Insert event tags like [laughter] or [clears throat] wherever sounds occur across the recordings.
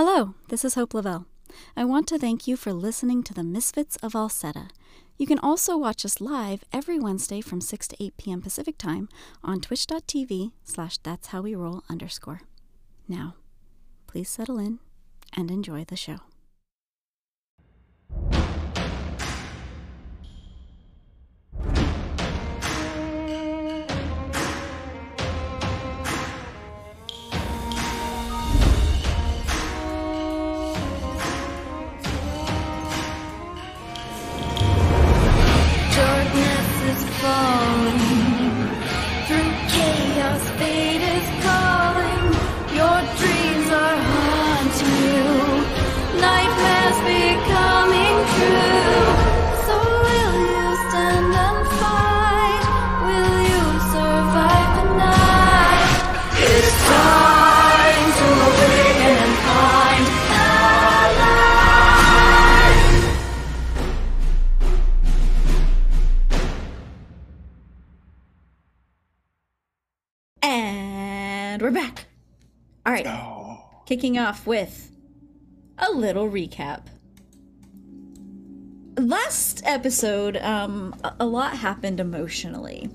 Hello, this is Hope LaVelle. I want to thank you for listening to the Misfits of Alseta. You can also watch us live every Wednesday from 6 to 8 p.m. Pacific Time on twitch.tv slash that's how we roll underscore. Now, please settle in and enjoy the show. Kicking off with a little recap. Last episode, um, a- lot happened emotionally.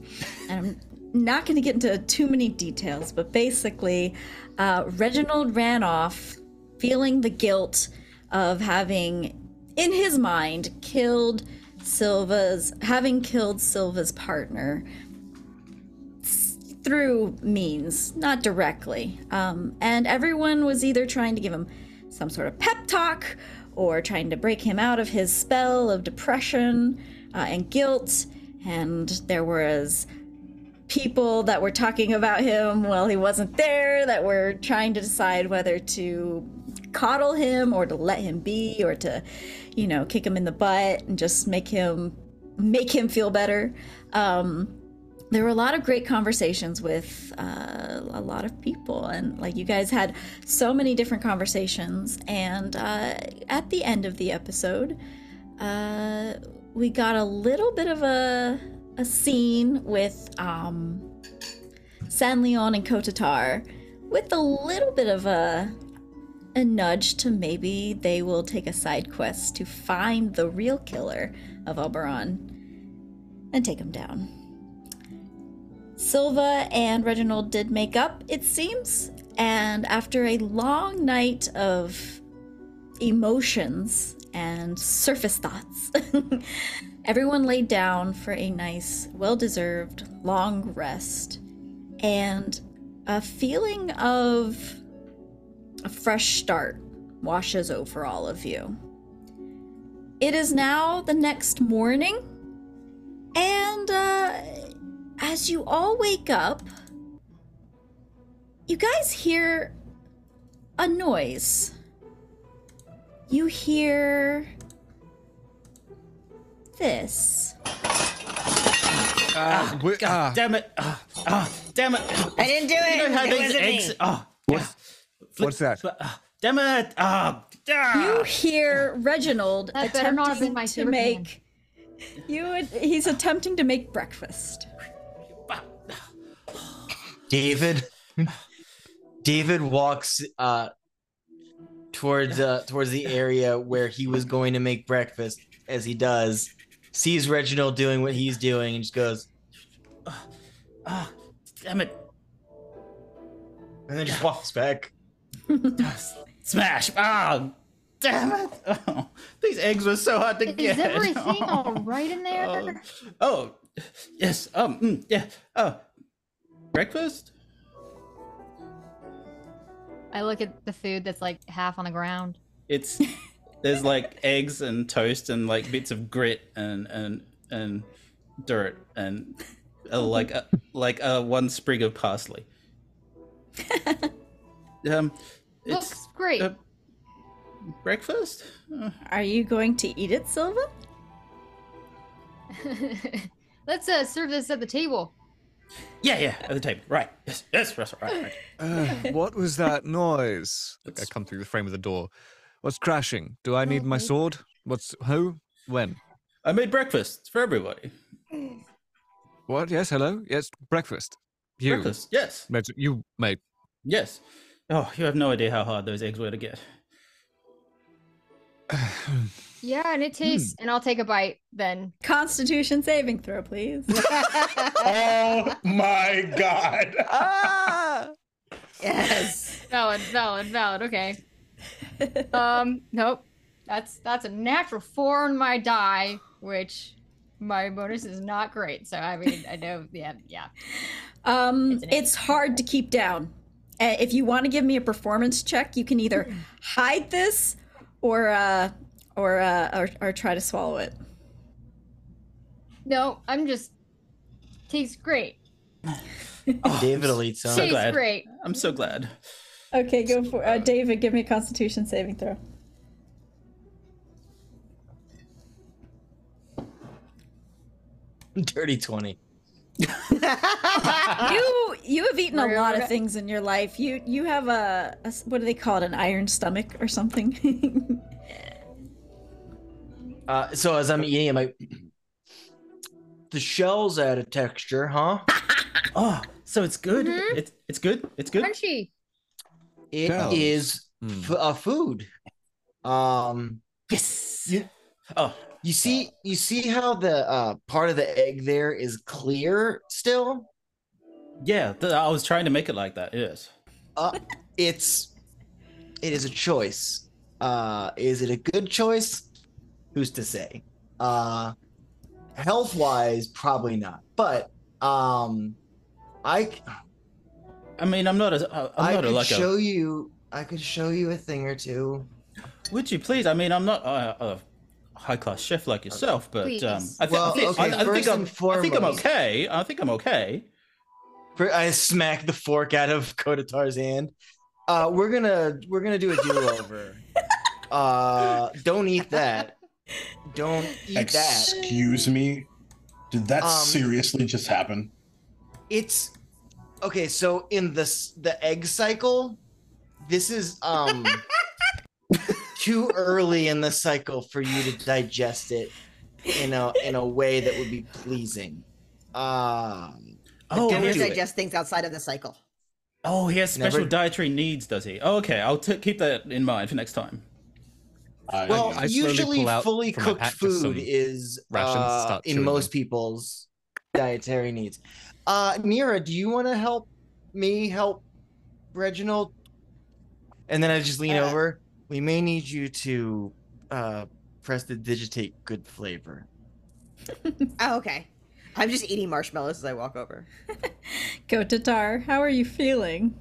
And I'm not going to get into too many details, but basically, uh, Reginald ran off feeling the guilt of having, in his mind, killed Silva's, having killed Silva's partner through means, not directly. Um, and everyone was either trying to give him some sort of pep talk or trying to break him out of his spell of depression uh, and guilt. And there was people that were talking about him while he wasn't there that were trying to decide whether to coddle him or to let him be or to you know kick him in the butt and just make him make him feel better um there were a lot of great conversations with uh, a lot of people and like you guys had so many different conversations and uh, at the end of the episode uh, we got a little bit of a, a scene with um, San'laeon and kotatar with a little bit of a a nudge to maybe they will take a side quest to find the real killer of Oberon and take him down. Silva and Reginald did make up, it seems, and after a long night of emotions and surface thoughts, [laughs] everyone laid down for a nice, well deserved, long rest and a feeling of a fresh start washes over all of you. It is now the next morning, and uh, as you all wake up, you guys hear a noise. You hear this. Uh, we- God ah, damn it! Ah, ah, damn it! I didn't do it. You know how It these wasn't eggs? me. Oh, What's- Flip- what's that? flip- ah, damn it! Ah, ah. You hear Reginald That better not have been attempting to favorite make. You would, he's attempting to make breakfast. David [laughs] David walks uh towards uh towards the area where he was going to make breakfast as he does sees Reginald doing what he's doing and just goes Ah, damn it! and then just walks back. [laughs] Smash! Ah, damn it! Oh, these eggs were so hard to Is get. Is everything Oh. [laughs] all right in there? Oh, oh, yes. Um, mm, yeah. Oh, breakfast. I look at the food that's like half on the ground. It's [laughs] there's like eggs and toast and like bits of grit and and and dirt and uh, like a, like a one sprig of parsley. [laughs] um, it's Looks great. uh, breakfast. Uh, Are you going to eat it, Silva? [laughs] Let's uh, serve this at the table. Yeah, yeah, at the table. Right. Yes, yes, right, right, right. uh, what was that noise? Look, I come through the frame of the door. What's crashing? Do I need my sword? What's who? When? I made breakfast for everybody. What? Yes, hello? Yes, breakfast. You. Breakfast. Yes. Made, you made. Yes. Oh, you have no idea how hard those eggs were to get. [sighs] Yeah, and it tastes. And I'll take a bite then. Constitution saving throw, please. [laughs] oh my god. ah! yes. Valid, valid, valid. Okay. Um, nope. That's that's a natural four on my die, which my bonus is not great. So I mean, I know, yeah, yeah. Um, It's it's hard to keep down. Uh, if you want to give me a performance check, you can either Hmm. hide this or uh, or, uh, or or try to swallow it. No, I'm just tastes great. [laughs] David will eat some. So tastes glad. great. I'm so glad. Okay, go for uh, David. Give me a Constitution saving throw. Dirty 20. [laughs] you you have eaten a lot of things in your life. You you have a what do they call it? An iron stomach or something? [laughs] Uh, so as I'm eating, I'm like, the shell's add a texture, huh? [laughs] Oh, so it's good. Mhm. It's it's good. It's good. Crunchy. It Shells. is Hmm. f- a food. Um, Yes. You- Oh, you see, you see how the uh, part of the egg there is clear still. yeah. th- I was trying to make it like that. Yes. Uh, it's it is a choice. Uh, is it a good choice? Who's to say? Uh, health wise, probably not. But um, I c- I mean, I'm not a. I- I'm I not a could like show a. you. I could show you a thing or two. Would you please? I mean, I'm not a, a high class chef like yourself, but um, I, thi- Well, I think, okay, I, I first think I'm. and I think I'm foremost- okay. I think I'm okay. For- I smack the fork out of [laughs] Kotatar's hand. Uh, we're gonna we're gonna do a do over. [laughs] uh, don't eat that. Don't eat that. Excuse me. Did that Um, seriously just happen? It's okay. So in this the egg cycle, this is um [laughs] too early in the cycle for you to digest it in a in a way that would be pleasing. Um, Oh, Don't he Never has, do it. digest things outside of the cycle. oh, he has special Never- dietary needs, does he? Oh, okay, I'll t- keep that in mind for next time. I- well, I usually fully cooked pack just some food is rations, uh, in most them. people's dietary needs. Uh, Nira, do you want to help me help Reginald? And then I just lean Uh, over. We may need you to uh, prestidigitate good flavor. [laughs] Oh, okay. I'm just eating marshmallows as I walk over. [laughs] Kotatar. How are you feeling?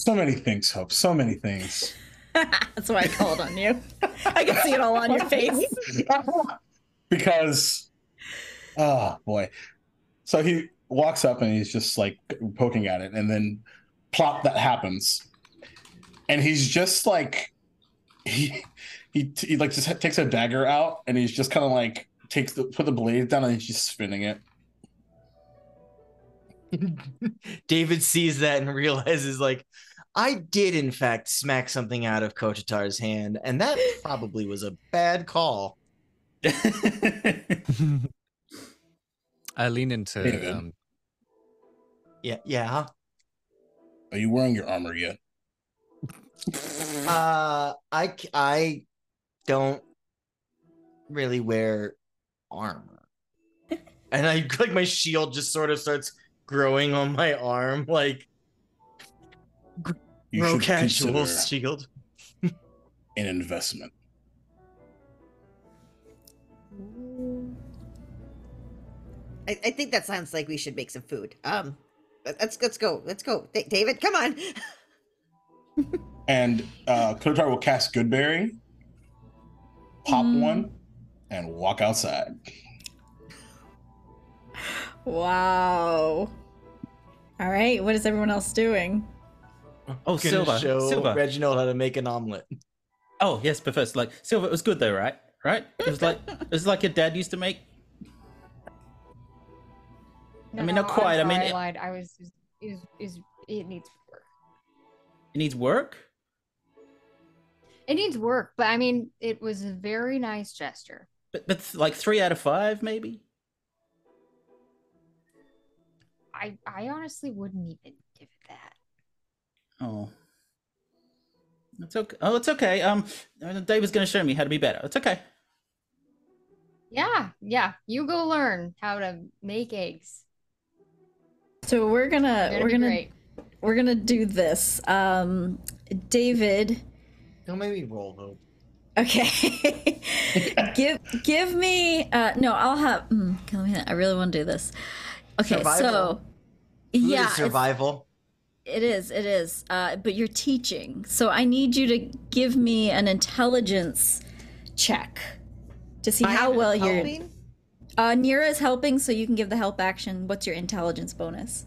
So many things, Hope. So many things. [laughs] That's why I called on you. I can see it all on your [laughs] face. [laughs] because, oh boy. So he walks up and he's just like poking at it, and then plop, that happens, and he's just like, he he, he like just takes a dagger out, and he's just kind of like takes the put the blade down, and he's just spinning it. David sees that and realizes, like, I did in fact smack something out of Kotatar's hand, and that [laughs] probably was a bad call. [laughs] I lean into David. um, Yeah, yeah. Are you wearing your armor yet? Uh, I c- I don't really wear armor, [laughs] and I like my shield just sort of starts growing on my arm, like You real should casual consider shield. [laughs] an investment. I, I think that sounds like we should make some food. Um, let- let's let's go. Let's go, Da- David. Come on. And uh Kotar will cast Goodberry, pop Mm. one, and walk outside. Wow. All right. What is everyone else doing? Oh, Gonna Silva, show Silva. Reginald how to make an omelet. Oh, yes, but first, like Silva, it was good though, right? Right? It was like it was like your dad used to make. I mean, not I'm quite, I mean, sorry, it- lied. I was is is it needs work. It needs work. It needs work, but I mean, it was a very nice gesture. But, but like three out of five, maybe. I I honestly wouldn't even give it that. Oh. It's okay. Oh, it's okay. Um, Dave was going to show me how to be better. It's okay. Yeah, yeah. You go learn how to make eggs. So we're gonna It'll we're gonna great. we're gonna do this. Um, David. Don't make me roll though. Okay. [laughs] give give me. Uh, no, I'll have. Mm, come here, I really want to do this. Okay, Survival. so Food yeah, is it's- survival. It is, it is. Uh, but you're teaching. So I need you to give me an intelligence check to see I how am well you're. helping? Uh, Nira is helping, so you can give the help action. What's your intelligence bonus?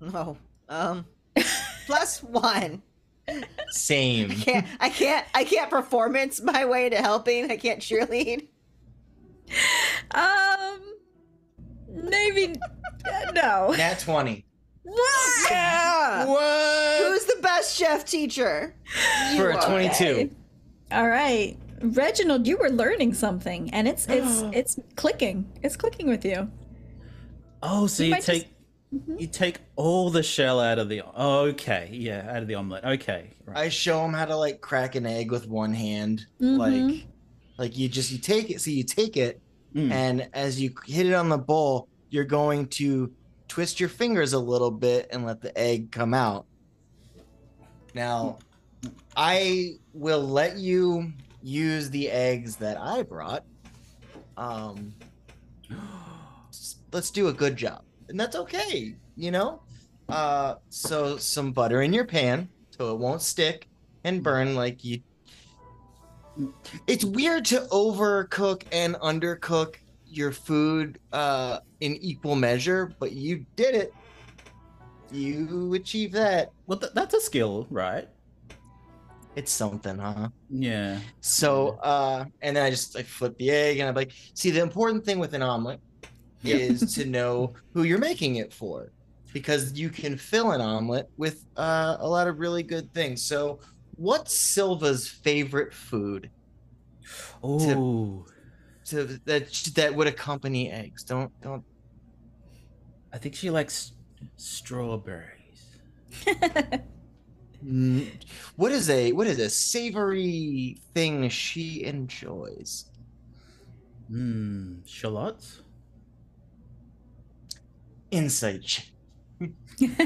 No. Um. plus one. Same. I Can't I can't I can't performance my way to helping. I can't cheerlead. Um, maybe uh, no. Nat 20. What? Yeah. What? Who's the best chef teacher? For a are. 22. All right, Reginald, you were learning something, and it's it's [gasps] it's clicking. It's clicking with you. Oh, so You you, might just- take you take all the shell out of the. Okay, yeah, out of the omelet. Okay, right. I show him how to like crack an egg with one hand. Mhm. Like, like you just you take it. So you take it, Mm. and as you hit it on the bowl, you're going to twist your fingers a little bit and let the egg come out. Now, I will let you use the eggs that I brought. Um, [gasps] let's do a good job, and that's okay. You know, uh, so some butter in your pan so it won't stick and burn like you. It's weird to overcook and undercook your food uh, in equal measure, but you did it. You achieved that. Well, th- that's a skill, right? It's something, huh? Yeah. So, uh, and then I just I flip the egg and I'm like, see, the important thing with an omelet Yeah. is to know who you're making it for, because you can fill an omelet with uh, a lot of really good things. So, what's Silva's favorite food Oh, to that that would accompany eggs? Don't don't. I think she likes strawberries. [laughs] Mm, What is a what is a savory thing she enjoys? Hmm, shallots. Insight. check.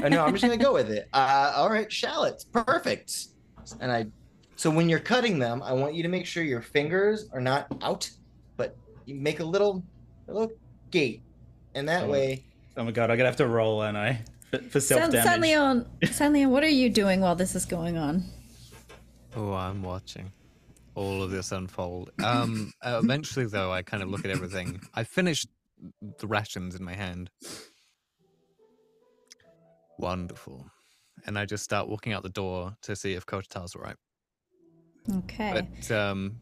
Uh, no, I'm just gonna go with it. Uh, all right, shallots, perfect. And I, so when you're cutting them, I want you to make sure your fingers are not out, but you make a little, a little gate, and that Oh. way, Oh my god, I'm gonna have to roll, and I for, for self San, damage. San Leon, San'laeon, what are you doing while this is going on? Oh, I'm watching all of this unfold. Um, [laughs] uh, eventually, though, I kind of look at everything. I finished the rations in my hand. Wonderful. And I just start walking out the door to see if Kotatar's all right. Okay. But um,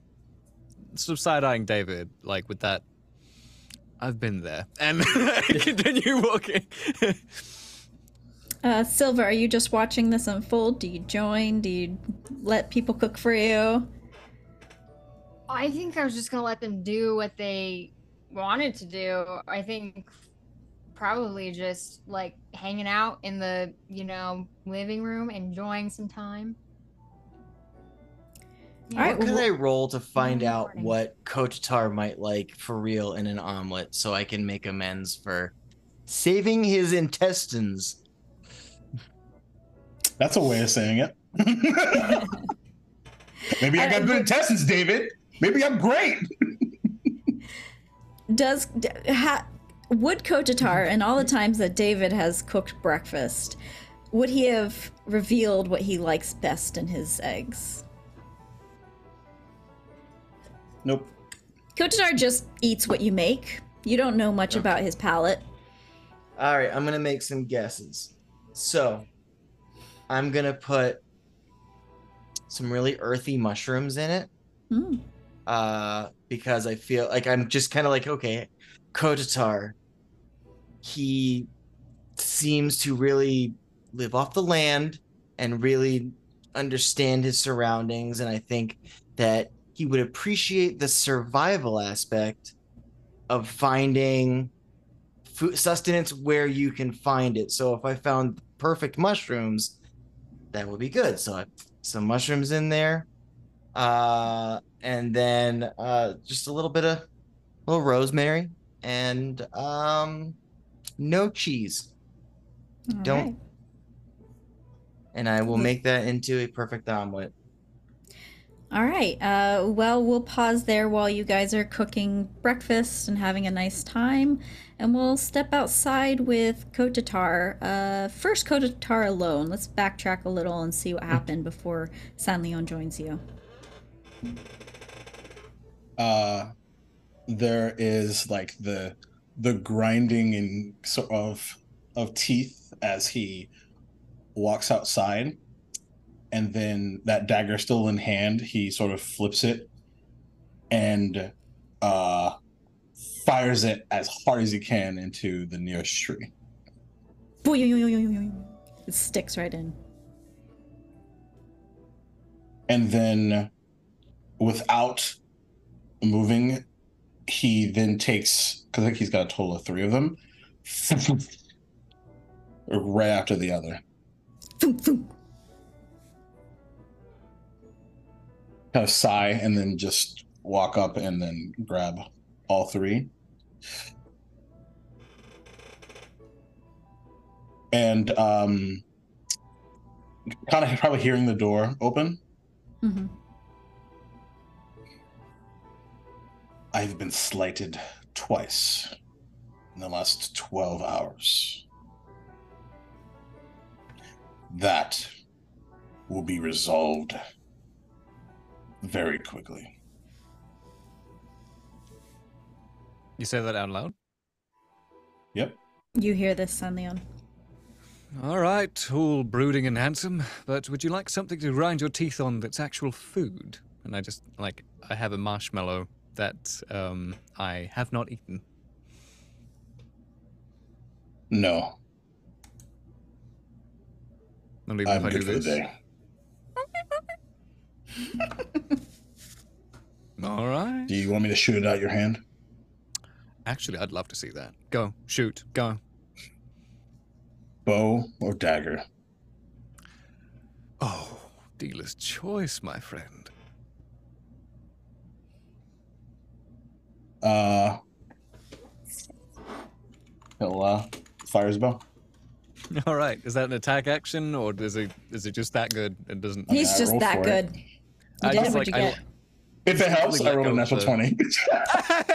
sort of side eyeing David, like with that, I've been there. And [laughs] continue walking. Uh, Silva, are you just watching this unfold? Do you join? Do you let people cook for you? I think I was just gonna let them do what they wanted to do. I think probably just like hanging out in the you know living room, enjoying some time. All right, what could well- I roll to find out morning. what Kotatar might like for real in an omelet, so I can make amends for saving his intestines? That's a way of saying it. [laughs] Maybe I got good intestines, David. Maybe I'm great. [laughs] Does d- ha, would Kotatar and all the times that David has cooked breakfast, would he have revealed what he likes best in his eggs? Nope. Kotatar just eats what you make. You don't know much about his palate. All right, I'm gonna make some guesses. So, I'm gonna put some really earthy mushrooms in it, Hmm. uh, because I feel like I'm just kind of like, okay, Kotatar, he seems to really live off the land and really understand his surroundings, and I think that he would appreciate the survival aspect of finding food sustenance where you can find it. So if I found perfect mushrooms, that would be good. So I put some mushrooms in there, uh, and then uh, just a little bit of little rosemary and um, no cheese. All Don't- right. And I will make that into a perfect omelet. All right. Uh, well, we'll pause there while you guys are cooking breakfast and having a nice time, and we'll step outside with Kotatar. Uh, first, Kotatar alone. Let's backtrack a little and see what happened before San'laeon joins you. uh there is like the the grinding and sort of of teeth as he walks outside and then that dagger still in hand he sort of flips it and uh fires it as hard as he can into the nearest tree. It sticks right in. and then without moving he then takes because i think he's got a total of three of them [laughs] right after the other kind of sigh and then just walk up and then grab all three and um kind of probably hearing the door open Mm-hmm. I've been slighted twice in the last 12 hours. That will be resolved very quickly. You say that out loud? Yep. You hear this, San'laeon? All right, all brooding and handsome, but would you like something to grind your teeth on that's actual food? And I just, like, I have a marshmallow that um, I have not eaten. No, I'm I do good for the day. [laughs] All right. Do you want me to shoot it out your hand? Actually, I'd love to see that. Go, shoot, go. Bow or dagger? Oh, dealer's choice, my friend. Uh, he'll uh, fires bow. [laughs] All right, is that an attack action, or is it is it just that good? It doesn't. He's I just that good. it. Good. You I did? just What'd like you I, get? If it helps, I rolled a let natural the- 20.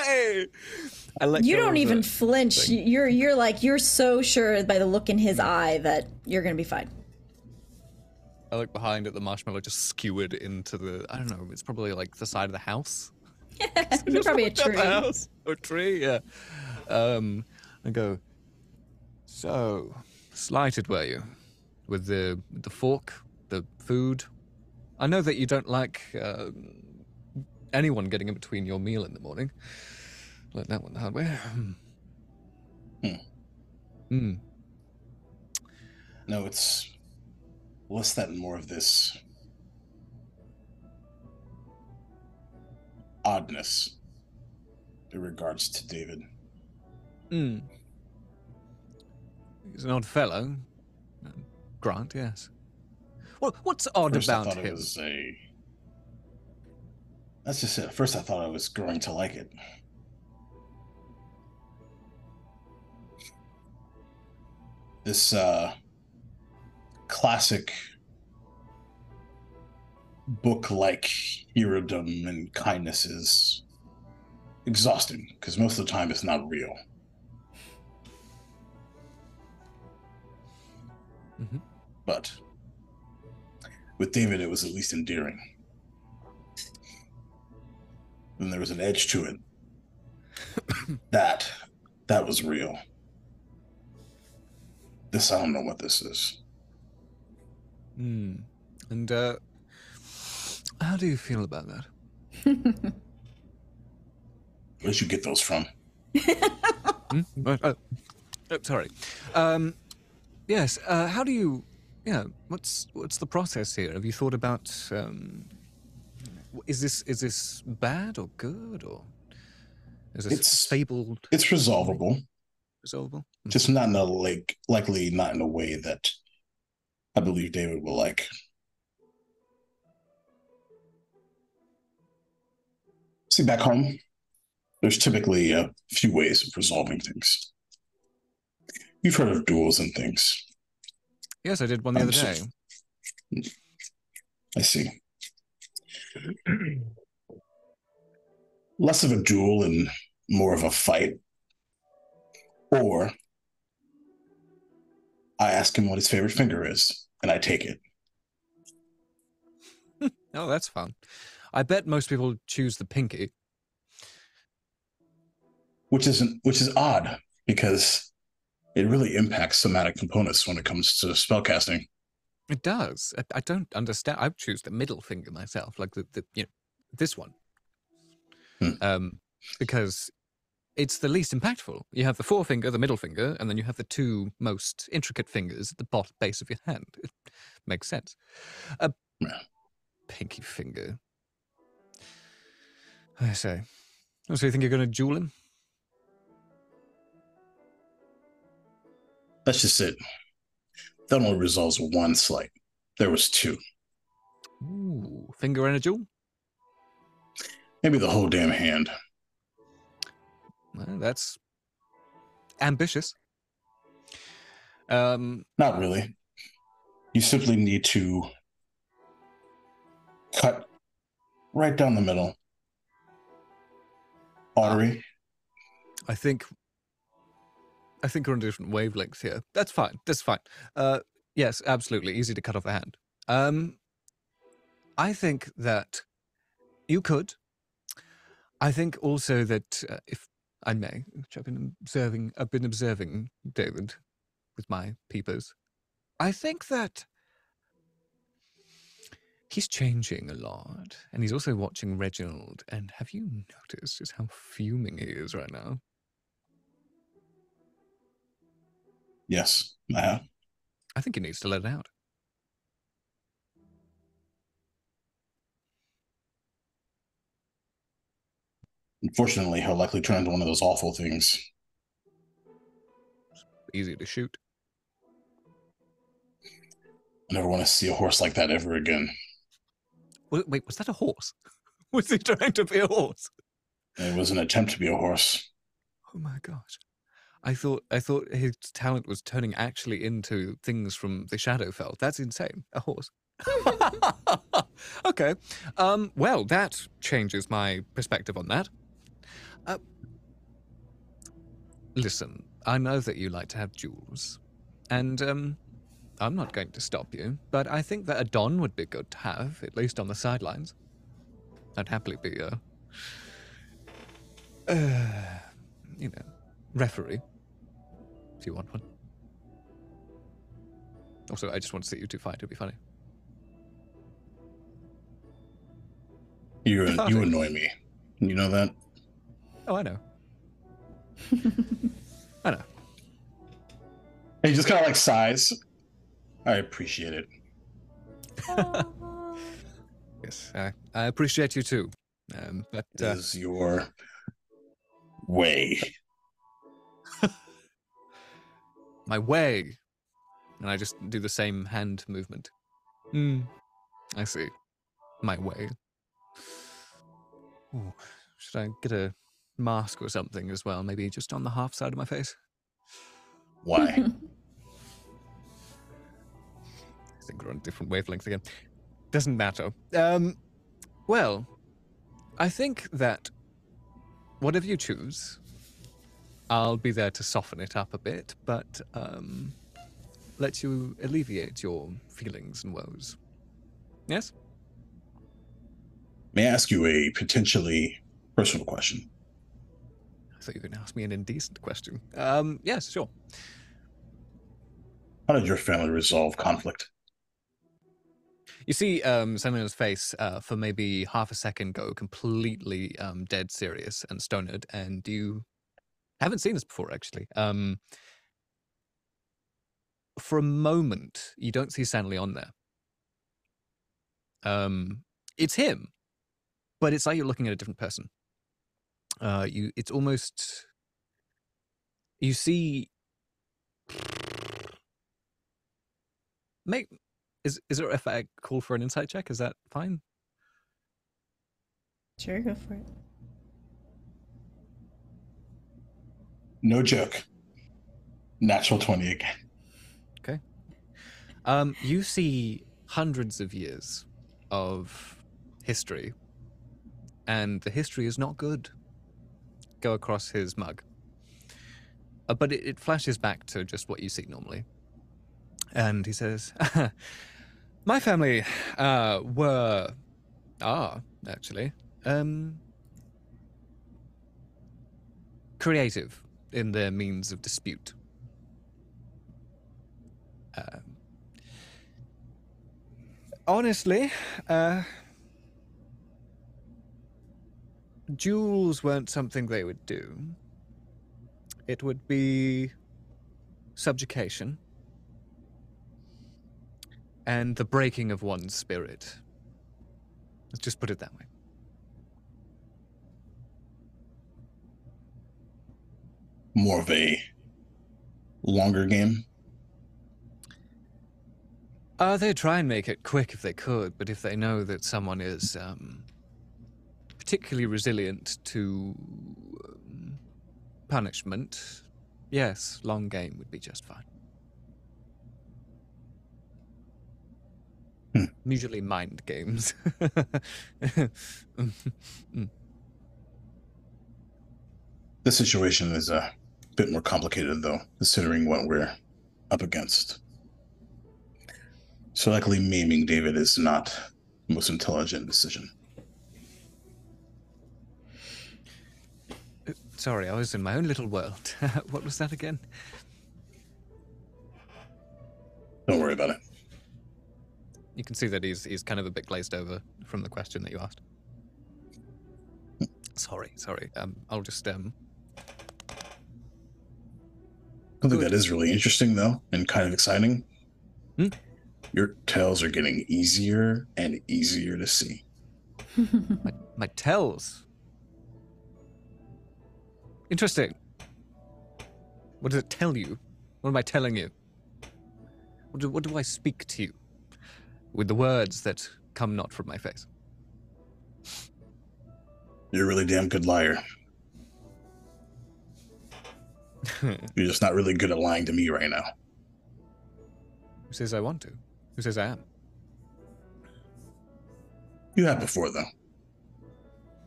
hey, [laughs] I let You don't even flinch. thing. You're you're like you're so sure by the look in his eye that you're gonna be fine. I look behind at the marshmallow just skewered into the. I don't know. It's probably like the side of the house. [laughs] You're probably a [laughs] Up the tree. house or tree, yeah. Um, I go. So, slighted were you with the the fork, the food? I know that you don't like uh, anyone getting in between your meal in the morning. Let that one the hard way. Hmm. Hmm. No, it's less that and more of this oddness in regards to David. Hmm. He's an odd fellow. Grant, yes. Well, what's odd First, I about thought him? it was a. That's just it. First, I thought I was growing to like it. This uh, classic book-like herodom and kindness is exhausting because most of the time it's not real. Mhm. But with David, it was at least endearing. And there was an edge to it. [coughs] that that was real. This I don't know what this is. Hmm. And uh, how do you feel about that? [laughs] Where'd you get those from? Hmm? Oh, oh, oh, sorry. Um, yes. Uh, how do you? Yeah. What's what's the process here? Have you thought about? Um, is this is this bad or good or is this It's- stable? It's resolvable, Resolvable? Hmm. just not in a like likely not in a way that I believe David will like. See, back home, there's typically a few ways of resolving things. You've heard of duels and things. Yes, I did one the other I'm day. so- I see. [clears throat] Less of a duel and more of a fight. Or I ask him what his favorite finger is, and I take it. [laughs] Oh, that's fun. I bet most people choose the pinky. which isn't which is odd because it really impacts somatic components when it comes to spellcasting. It does. I, I don't understand. I choose the middle finger myself, like the, the you know this one, Hmm. um, because it's the least impactful. You have the forefinger, the middle finger, and then you have the two most intricate fingers at the bottom base of your hand. It makes sense. A Yeah. pinky finger. I say. So you think you're going to duel him? That's just it. That only resolves one slight. There was two. Ooh, finger and a duel. Maybe the whole damn hand. Well, that's ambitious. Um, Not really. You simply need to cut right down the middle. Artery. I think I think we're on different wavelengths here. That's fine. That's fine. Uh, yes, absolutely. Easy to cut off a hand. Um, I think that you could. I think also that uh, if I may, which I've been observing, I've been observing David with my peepers. I think that he's changing a lot, and he's also watching Reginald. And have you noticed just how fuming he is right now? Yes, I have. I think he needs to let it out. Unfortunately, he'll likely turn into one of those awful things. Easy to shoot. I never want to see a horse like that ever again. Wa- Wait, was that a horse? [laughs] Was he trying to be a horse? It was an attempt to be a horse. Oh my gosh. I thought I thought his talent was turning actually into things from the Shadowfell. That's insane. A horse. [laughs] okay. Um, well, that changes my perspective on that. Uh, listen, I know that you like to have jewels, and um, I'm not going to stop you, but I think that a Don would be good to have, at least on the sidelines. I'd happily be a, uh, [sighs] you know, referee, if you want one. Also, I just want to see you two fight. It'd be funny. You you annoy me. You know that? Oh, I know. [laughs] I know. And he just kind of like sighs. I appreciate it. [laughs] Yes, I, I appreciate you too. Um, but It uh, is your way. My way, and I just do the same hand movement. Hmm. I see. My way. Ooh, should I get a mask or something as well? Maybe just on the half side of my face. Why? [laughs] I think we're on different wavelengths again. Doesn't matter. Um, well, I think that whatever you choose, I'll be there to soften it up a bit, but um, let you alleviate your feelings and woes. Yes? May I ask you a potentially personal question? I thought you were going to ask me an indecent question. Um, yes, sure. How did your family resolve conflict? You see um, Selen's face uh, for maybe half a second go completely um, dead serious and stoned, and you haven't seen this before, actually. Um, for a moment, you don't see San'laeon there. Um, it's him, but it's like you're looking at a different person. Uh, you, it's almost you see. Make is is it if I call for an insight check? Is that fine? Sure, go for it. No joke. Natural 20 again. Okay. Um, you see hundreds of years of history, and the history is not good. Go across his mug. Uh, but it, it flashes back to just what you see normally. And he says, [laughs] My family uh, were, are, actually, um, creative in their means of dispute. Um, honestly, uh, duels weren't something they would do. It would be subjugation and the breaking of one's spirit. Let's just put it that way. More of a longer game. Uh, they try and make it quick if they could, but if they know that someone is um, particularly resilient to um, punishment, yes, long game would be just fine. Hmm. Usually mind games. [laughs] This situation is a bit more complicated, though, considering what we're up against. So, likely, maiming David is not the most intelligent decision. Sorry, I was in my own little world. [laughs] what was that again? Don't worry about it. You can see that he's he's kind of a bit glazed over from the question that you asked. Sorry, sorry. Um, I'll just um. Something that is really interesting, though, and kind of exciting. Hmm? Your tails are getting easier and easier to see. [laughs] My, my tells. Interesting. What does it tell you? What am I telling you? What do, what do I speak to you? With the words that come not from my face. You're a really damn good liar. [laughs] You're just not really good at lying to me right now. Who says I want to? Who says I am? You have before, though.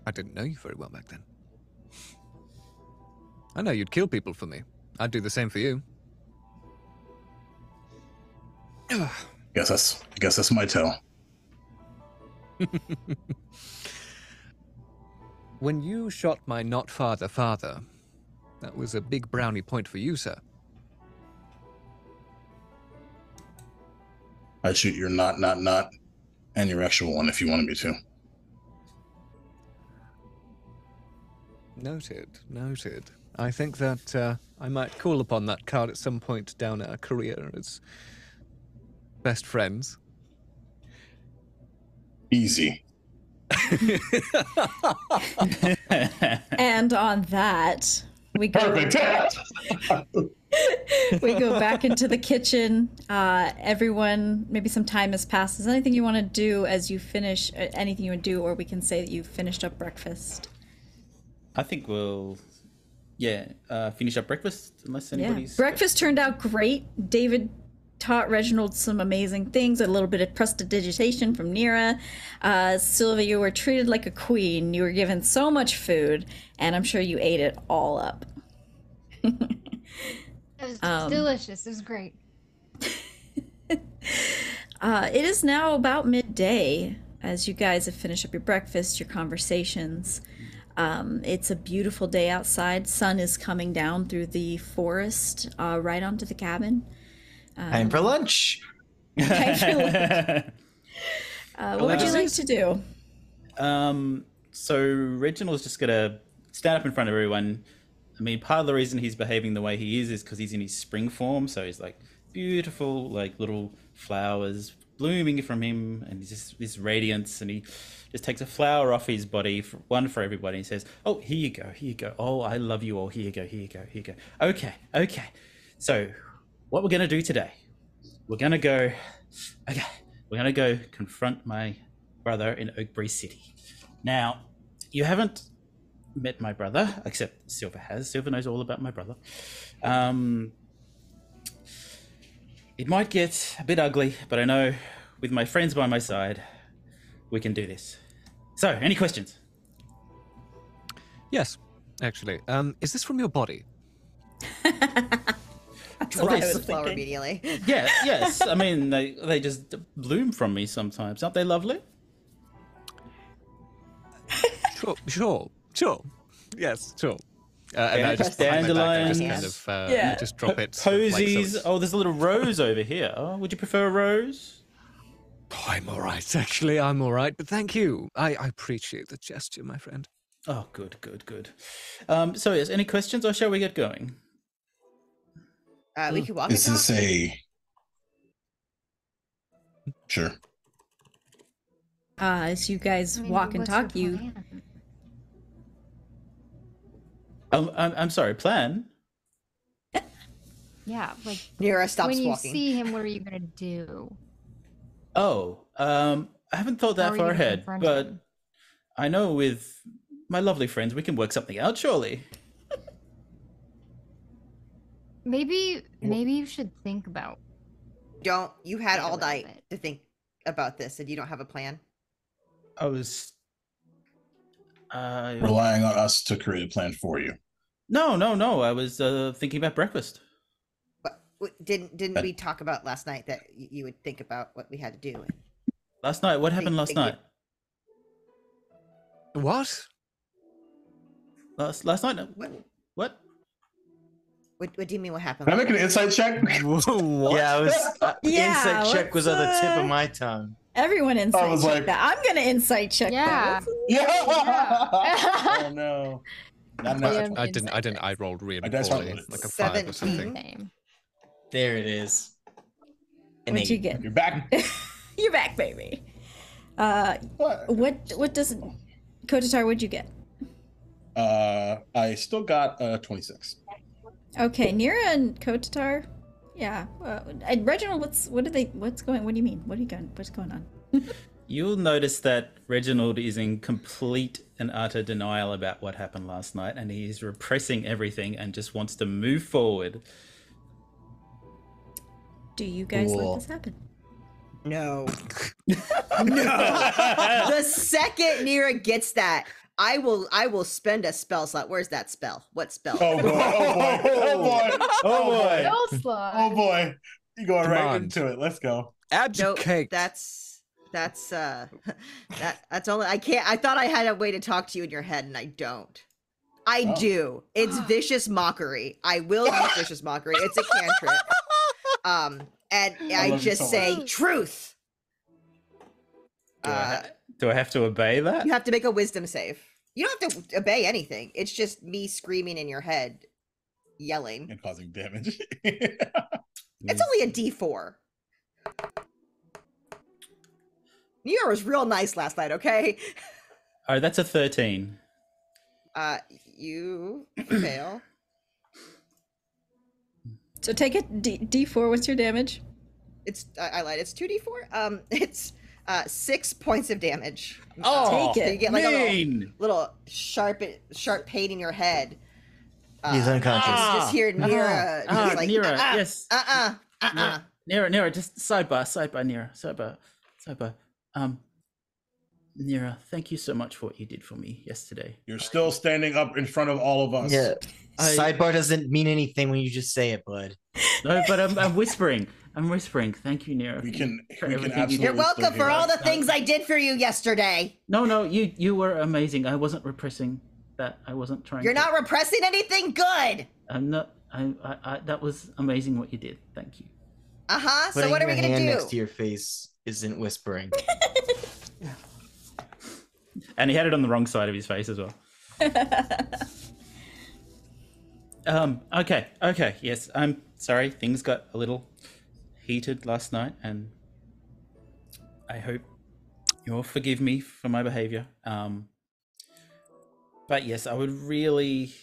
I didn't know you very well back then. I know you'd kill people for me. I'd do the same for you. [sighs] Guess that's I guess that's my tell. [laughs] When you shot my not father father, that was a big brownie point for you, sir. I'd shoot your not not not and your actual one if you wanted me to. Noted, noted. I think that uh, I might call upon that card at some point down our career as best friends. Easy. [laughs] And on that, we go Perfect. [laughs] we go back into the kitchen. Uh, everyone, maybe some time has passed. Is there anything you want to do as you finish? uh, Anything you would do, or we can say that you finished up breakfast. I think we'll, yeah, uh, finish up breakfast unless Yeah, anybody's. breakfast turned out great. David taught Reginald some amazing things. A little bit of prestidigitation from Nira. Uh, Silva, you were treated like a queen. You were given so much food, and I'm sure you ate it all up. [laughs] It was Um, delicious. It was great. [laughs] Uh, it is now about midday as you guys have finished up your breakfast, your conversations. Um, it's a beautiful day outside. Sun is coming down through the forest uh, right onto the cabin. Time for lunch. [laughs] Uh, what would you like to do? Um, so Reginald's just gonna stand up in front of everyone. I mean, part of the reason he's behaving the way he is is because he's in his spring form. So he's like beautiful, like little flowers blooming from him, and he's just this radiance. And he just takes a flower off his body, for, one for everybody. He says, "Oh, here you go, here you go. Oh, I love you all. Here you go, here you go, here you go. Okay, okay. So, what we're gonna do today? We're gonna go. Okay, we're gonna go confront my brother in Oakbury City. Now, you haven't met my brother, except Silva has. Silva knows all about my brother. Um, it might get a bit ugly, but I know with my friends by my side, we can do this. So, any questions? Yes, actually. Um, is this from your body? [laughs] That's what I the flower thinking. immediately. [laughs] Yeah, yes. I mean, they they just bloom from me sometimes. Aren't they lovely? Sure, sure, sure. Yes, sure. Uh, and I just Dandelions. behind my back, I just kind of uh, Yeah. just drop it. sort of like so Posies. oh, there's a little rose over here. Oh, would you prefer a rose? Oh, I'm all right. Actually, I'm all right. But thank you. I, I appreciate the gesture, my friend. Oh, good, good, good. Um, so, yes, any questions, or shall we get going? Uh, we can walk This is talk. a. Sure. Uh, as you guys I mean, walk and talk, you? Um, I'm, I'm sorry. Plan. [laughs] Yeah, like Nira stops when you walking. see him, what are you gonna do? Oh, um, I haven't thought that far ahead, but him? I know with my lovely friends, we can work something out. Surely. Maybe, maybe you should think about. Don't you had all little night bit. to think about this, and you don't have a plan. I was. Uh, Relying on us to create a plan for you. no, no, no. I was uh, thinking about breakfast. But didn't didn't we talk about last night that you would think about what we had to do? Last night. What happened Think- last think you- night? What? Last last night. What? What? What, what do you mean? What happened? Can I last make an insight check? [laughs] what? Yeah, I was. Uh, [laughs] Yeah, insight check was on the tip of my tongue. everyone insight was check like- that. I'm gonna insight check Yeah. that. [laughs] Yeah. Yeah. oh no. Not Yeah. enough. I didn't. I didn't. I rolled really poorly, like a five or 17. something. Same. There it is. An What'd you eight. get? You're back. You're back, baby. Uh, What? what what does Kotatar? What'd you get? Uh, I still got uh 26. Okay, Nira and Kotatar. Yeah. Uh, and Reginald, what's what are they? What's going? What do you mean? What are you going? What's going on? [laughs] You'll notice that Reginald is in complete and utter denial about what happened last night, and he is repressing everything and just wants to move forward. Do you guys Cool. let this happen? No. [laughs] no. [laughs] the second Nira gets that, I will I will spend a spell slot. Where's that spell? What spell? Oh boy. Oh [laughs] boy. Oh boy. Oh boy. Spell slot. Oh boy. You going right Command. into it. Let's go. no, Educate. that's that's uh [laughs] that that's only I can't I thought I had a way to talk to you in your head and I don't. I Oh. do. It's [gasps] vicious mockery. I will use [laughs] vicious mockery. It's a cantrip. Um and I, love you just so say much. truth. Do, I, Uh, ha- do I have to obey that? you have to make a wisdom save. You don't have to obey anything. It's just me screaming in your head, yelling. And causing damage. [laughs] It's only a D4. Nira was real nice last night, okay? [laughs] Oh, that's a 13. Uh, you [coughs] fail. So take it D D4. What's your damage? It's I, I lied. It's two D4. Um, [laughs] it's uh six points of damage. Oh, Take So you get like a little, mean. little sharp sharp pain in your head. He's Uh, unconscious. you Ah. just hear Nira Ah, just like Nira, uh-uh, yes. uh-uh, uh-uh. Nira, Nira, just sidebar, sidebar, Nira, sidebar, sidebar. Um, Nira, thank you so much for what you did for me yesterday. You're still standing up in front of all of us. Yeah. I- Sidebar doesn't mean anything when you just say it, bud. No, but I'm, I'm whispering. I'm whispering. Thank you, Nira. We can for we can you did. absolutely You're welcome for all the things I did for you yesterday. No, no, you you were amazing. I wasn't repressing that. I wasn't trying. You're to, not repressing anything good. I'm not. I, I, I. That was amazing what you did. Thank you. Uh huh. So what are we gonna hand do? next to your face isn't whispering. [laughs] And he had it on the wrong side of his face as well. [laughs] um. Okay. Okay. Yes. I'm sorry. Things got a little heated last night, and I hope you'll forgive me for my behavior. Um. But yes, I would really.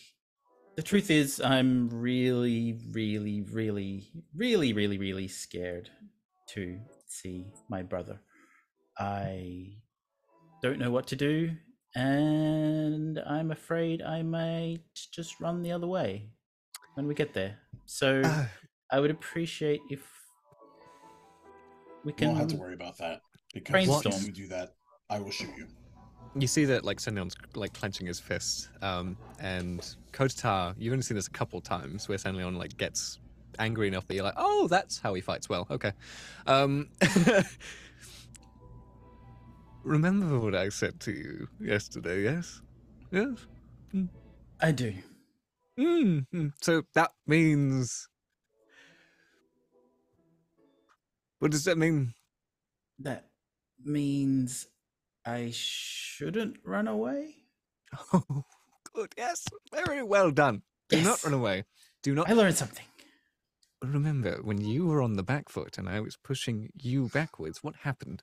The truth is, I'm really, really, really, really, really, really scared to see my brother. I don't know what to do, and I'm afraid I might just run the other way when we get there. So Uh, [sighs] I would appreciate if we You can. don't have to worry about that because Brainstorm. if you do that, I will shoot you. you see that like San'laeon's like clenching his fist, um, and Kotatar, you've only seen this a couple times where San'laeon like gets angry enough that you're like, oh, that's how he fights well. Okay. Um, [laughs] remember what I said to you yesterday? Yes. Yes. I do. Mm, so that means. What does that mean? That means I shouldn't run away. [laughs] Oh, good. Yes. Very well done. Do not run away. Do not I learned something. remember when you were on the back foot and I was pushing you backwards. What happened?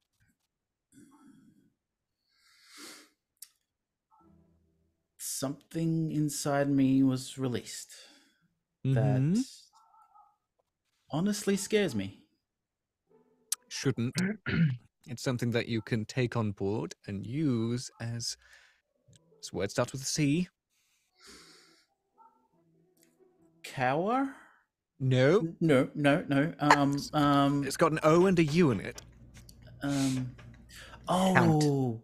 Something inside me was released that Mhm. honestly scares me. shouldn't. [clears throat] it's something that you can take on board and use as. This word starts with a C. Cower? No, No, no, no. Um, um, it's got an O and a U in it. um. Oh,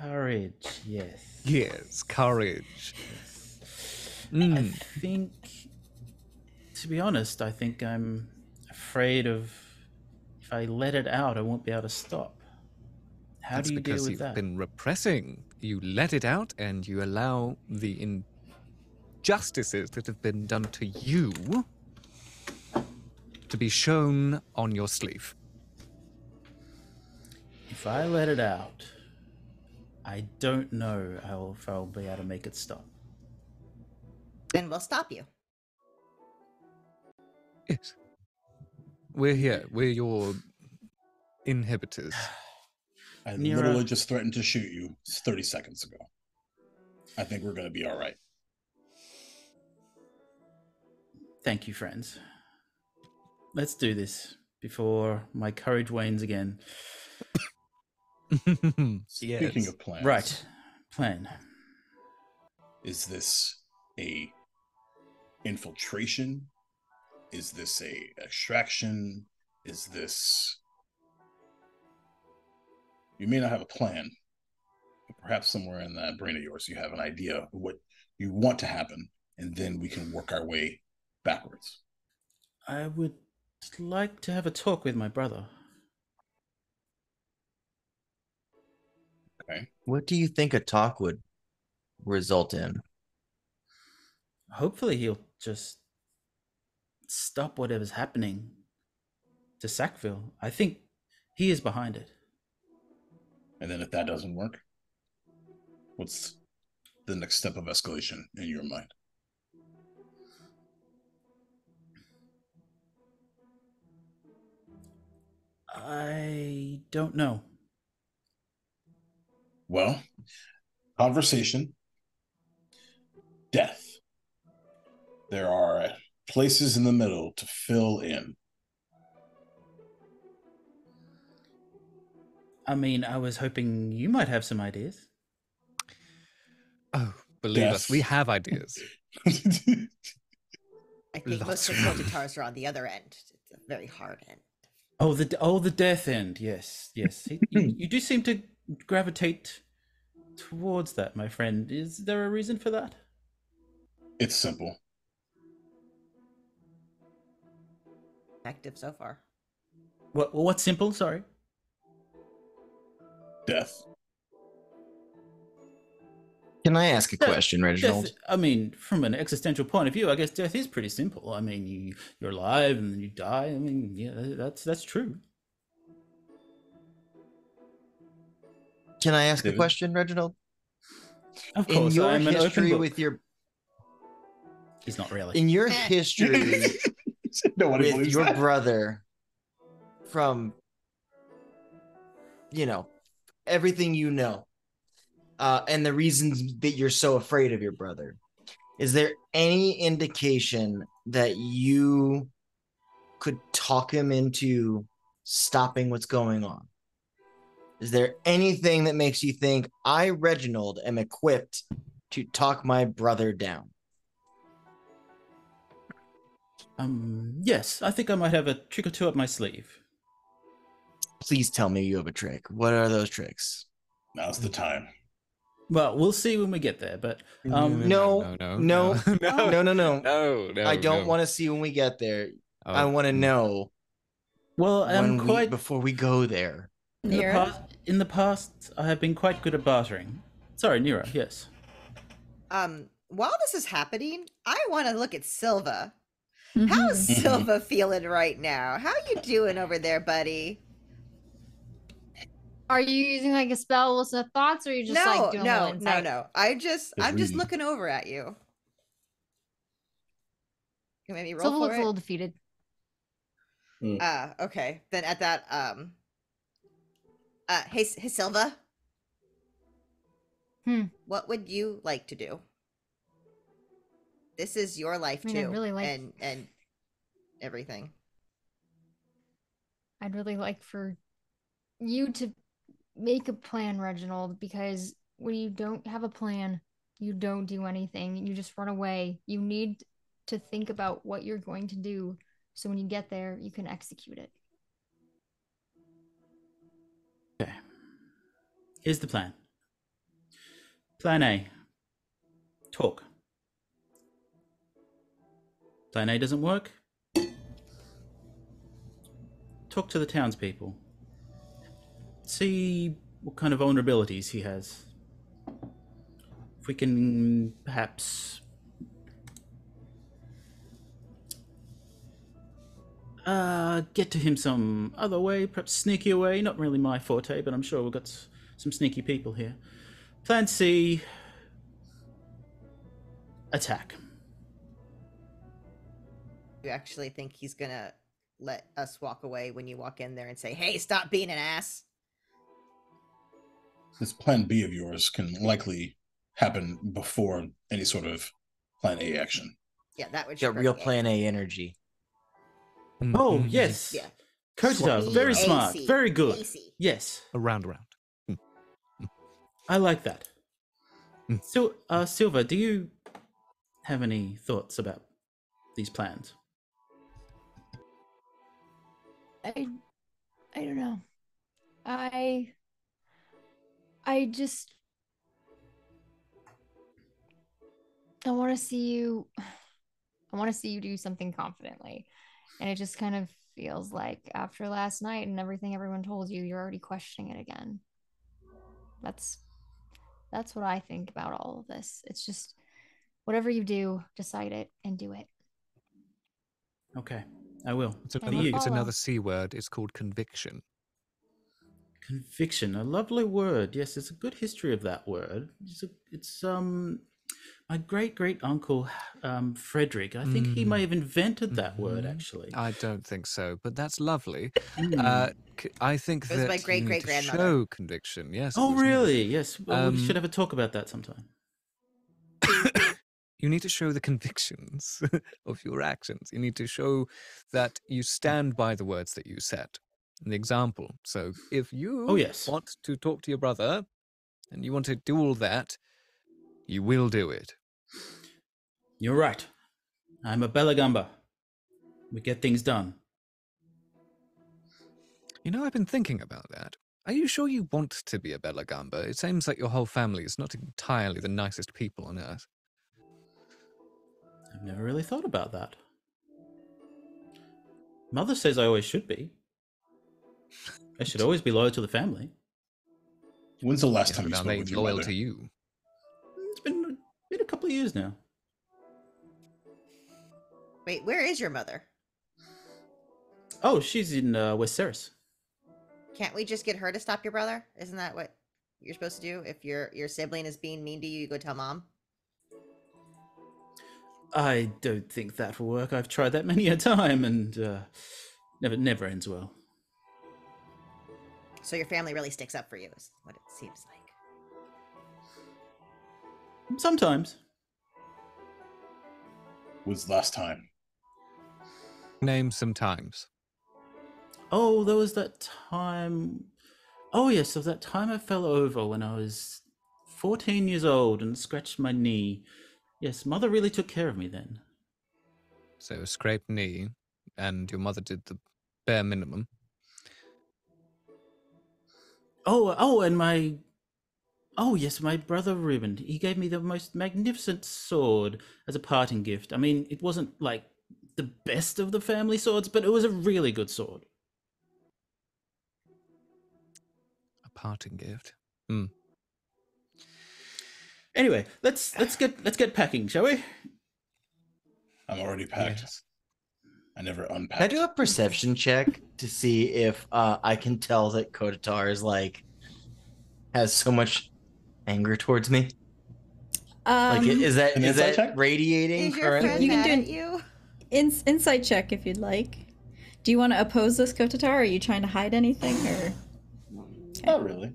courage. Yes. Yes, courage. I Mm. think, to be honest, I think I'm afraid of if I let it out, I won't be able to stop. How That's do you deal because with you've that? been repressing. You let it out and you allow the injustices that have been done to you to be shown on your sleeve. If I let it out, I don't know how if I'll be able to make it stop. Then we'll stop you. Yes. We're here. We're your inhibitors. [sighs] I Nira- literally just threatened to shoot you 30 seconds ago. I think we're going to be all right. Thank you, friends. Let's do this before my courage wanes again. Speaking Yes. of plans, Right. Plan. Is this a infiltration? Is this a extraction? Is this? You may not have a plan, but perhaps somewhere in that brain of yours, you have an idea of what you want to happen, and then we can work our way backwards. I would like to have a talk with my brother. Okay. What do you think a talk would result in? Hopefully, he'll just stop whatever's happening to Sackville. I think he is behind it. And then if that doesn't work, what's the next step of escalation in your mind? I don't know. Well, conversation, death. There are places in the middle to fill in. I mean, I was hoping you might have some ideas. Oh, believe us, we have ideas. [laughs] I think Lots most of of the guitars are on the other end. It's a very hard end. Oh, the oh the death end. Yes, yes. You, you do seem to gravitate towards that, my friend. Is there a reason for that? it's simple. Active so far. What? What's simple? Sorry. Death. Can I ask a Death- question, Reginald? Death, I mean, from an existential point of view, I guess death is pretty simple. I mean, you you're alive and then you die. I mean, yeah, that's that's true. Can I ask a question, Reginald? Of In course, your I'm an open history book. with your He's not really. in your [laughs] history [laughs] Nobody with your that. brother from you know everything you know uh, and the reasons that you're so afraid of your brother is there any indication that you could talk him into stopping what's going on? Is there anything that makes you think I, Reginald, am equipped to talk my brother down? Um, yes, I think I might have a trick or two up my sleeve. Please tell me you have a trick. What are those tricks? Now's the time. Well, we'll see when we get there, but um, No, no, no, no, No, no, [laughs] no. [laughs] no, no. I don't no. want to see when we get there. Oh, I want to know well, I'm when we, quite before we go there. In the, Nira? past, in the past. I have been quite good at bartering. Sorry, Nira. Yes. Um, while this is happening, I want to look at Silva. Mhm. How's. Silva [laughs] feeling right now? How you doing over there, buddy? Are you using like a spell list of thoughts, or are you just no, like doing a no, no, no. I just, Just I'm just looking over at you. Can maybe roll Silva for looks a little defeated. Uh, okay. Then at that, um, uh, hey, hey, Silva. Hmm. What would you like to do? This is your life I mean, I'd too, really like- and and everything. I'd really like for you to make a plan, Reginald, because when you don't have a plan, you don't do anything. You just run away. You need to think about what you're going to do so when you get there, you can execute it. Here's the plan. Plan A. Talk. Plan A doesn't work. Talk to the townspeople. See what kind of vulnerabilities he has. If we can perhaps uh, get to him some other way, perhaps sneaky way. Not really my forte, but I'm sure we've got some sneaky people here. Plan C attack. You actually think he's gonna let us walk away when you walk in there and say, "Hey, stop being an ass"? This plan B of yours can likely happen before any sort of plan A action. Yeah, that would. Got real Plan A energy. Mm, Oh, mm, yes. Yeah. Kotatar, very AC, smart, very good. AC. Yes, Around, around. I like that. Mm. So, uh, Silva, do you have any thoughts about these plans? I I don't know. I I just I want to see you I want to see you do something confidently. And it just kind of feels like after last night and everything everyone told you, you're already questioning it again. That's that's what I think about all of this. It's just whatever you do, decide it and do it. Okay, I will. It's, a, it's another C word. It's called conviction. Conviction, a lovely word. Yes, there's a good history of that word. It's, a, it's um, my great great uncle um, Frederick. I think he Mm. may have invented that word Mhm. actually. I don't think so, but that's lovely. Mm. Uh, c- I think It was that my you need to great-great-grandmother. show conviction. Yes. oh, was me. really? Yes. Well, we Um, should have a talk about that sometime. [coughs] you need to show the convictions [laughs] of your actions. You need to show that you stand by the words that you set. An example. So if you Oh, yes. want to talk to your brother and you want to do all that, you will do it. You're right. I'm a Bellagamba. We get things done. You know, I've been thinking about that. Are you sure you want to be a Bellagamba? It seems like your whole family is not entirely the nicest people on earth. I've never really thought about that. Mother says I always should be. I should [laughs] always be loyal to the family. When's the last Yes, time you but spoke with your loyal mother? to you? It's been been a couple of years now. Wait, where is your mother? Oh, she's in uh, West Ceres. Can't we just get her to stop your brother? Isn't that what you're supposed to do? If your your sibling is being mean to you, you go tell mom. I don't think that will work. I've tried that many a time, and uh, never never ends well. So your family really sticks up for you, is what it seems like. Sometimes. Was last time? Name some times. Oh, there was that time. Oh, yes, there was that time I fell over when I was 14 years old and scratched my knee. Yes, mother really took care of me then. So a scraped knee, and your mother did the bare minimum. Oh, oh, and my. Oh, yes, my brother Reuben. He gave me the most magnificent sword as a parting gift. I mean, it wasn't like the best of the family swords, but it was a really good sword. A parting gift. Hmm. Anyway, let's let's get let's get packing, shall we? I'm already packed. Yes. I never Can I do a perception check to see if uh, I can tell that Kotatar is like has so much anger towards me? Um, Like, is that an is insight that check? radiating Is currently? You can do an- you? ins- insight check if you'd like. Do you want to oppose this Kotatar? Are you trying to hide anything? Or Not really.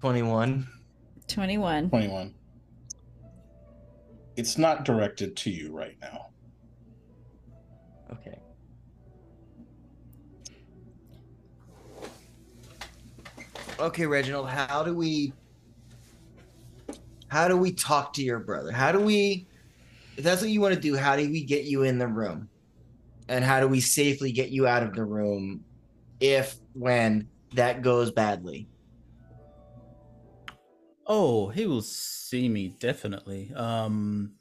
Twenty-one. 21. 21. It's not directed to you right now. Okay. Okay, Reginald, how do we how do we talk to your brother? How do we if that's what you want to do, how do we get you in the room? And how do we safely get you out of the room if when that goes badly? Oh, he will see me definitely. Um,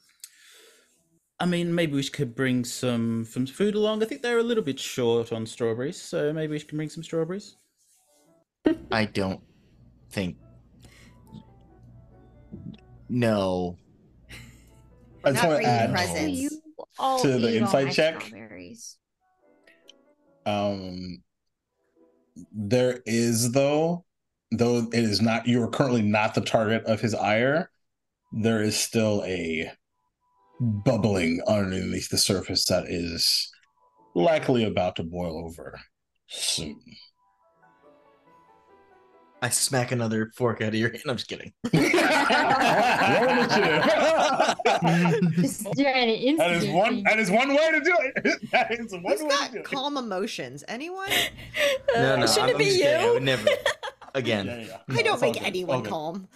I mean, maybe we could bring some some food along. I think they're a little bit short on strawberries, so maybe we can bring some strawberries. I don't think no. I just want to add presents. To the eat insight check? strawberries. um there is though though it is not you are currently not the target of his ire there is still a bubbling underneath the surface that is likely about to boil over soon I smack another fork out of your hand. I'm just kidding. Roll initiative. Just trying to that is one that is one way to do it [laughs] that is one Who's way got to do it calm emotions? Anyone? [laughs] No, no, shouldn't I'm, it I'm be. I you? would never. [laughs] Again. Yeah, yeah. I No, don't it's make good. anyone good. calm.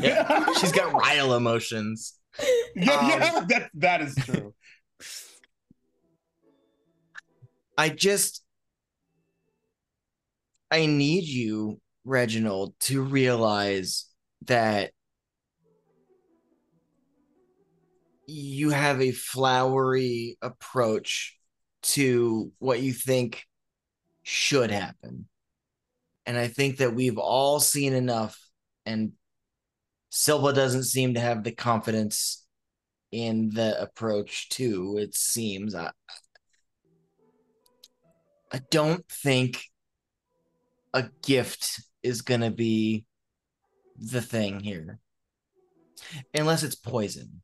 Yeah. She's got Ryle emotions. yeah, yeah Um, that, that is true I just I need you, Reginald, to realize that you have a flowery approach to what you think should happen. And I think that we've all seen enough and Silva doesn't seem to have the confidence in the approach too, it seems. I, I don't think a gift is gonna be the thing here. Unless it's poison.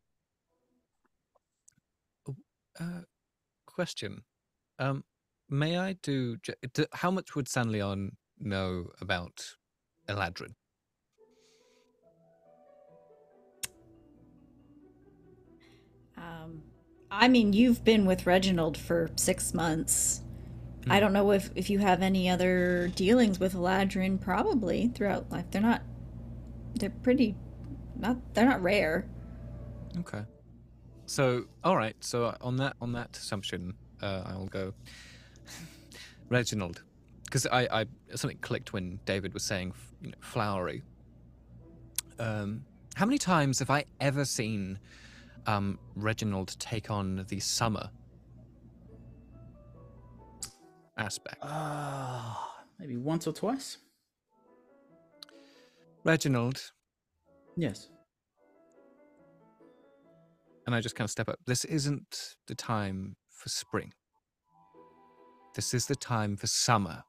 Uh, question. Um, may I do, j- d How much would San'laeon know about Eladrin? Um, I mean, you've been with Reginald for six months. I Hmm. don't know if, if you have any other dealings with Eladrin, probably throughout life. They're not, they're pretty, not, they're not rare. Okay. So, all right. So on that on that assumption, uh, I'll go. [laughs] Reginald, because I, I something clicked when David was saying you know, flowery. Um, how many times have I ever seen um, Reginald take on the summer aspect? Uh, maybe once or twice. Reginald, Yes. and I just kind of step up. This isn't the time for spring. This is the time for summer.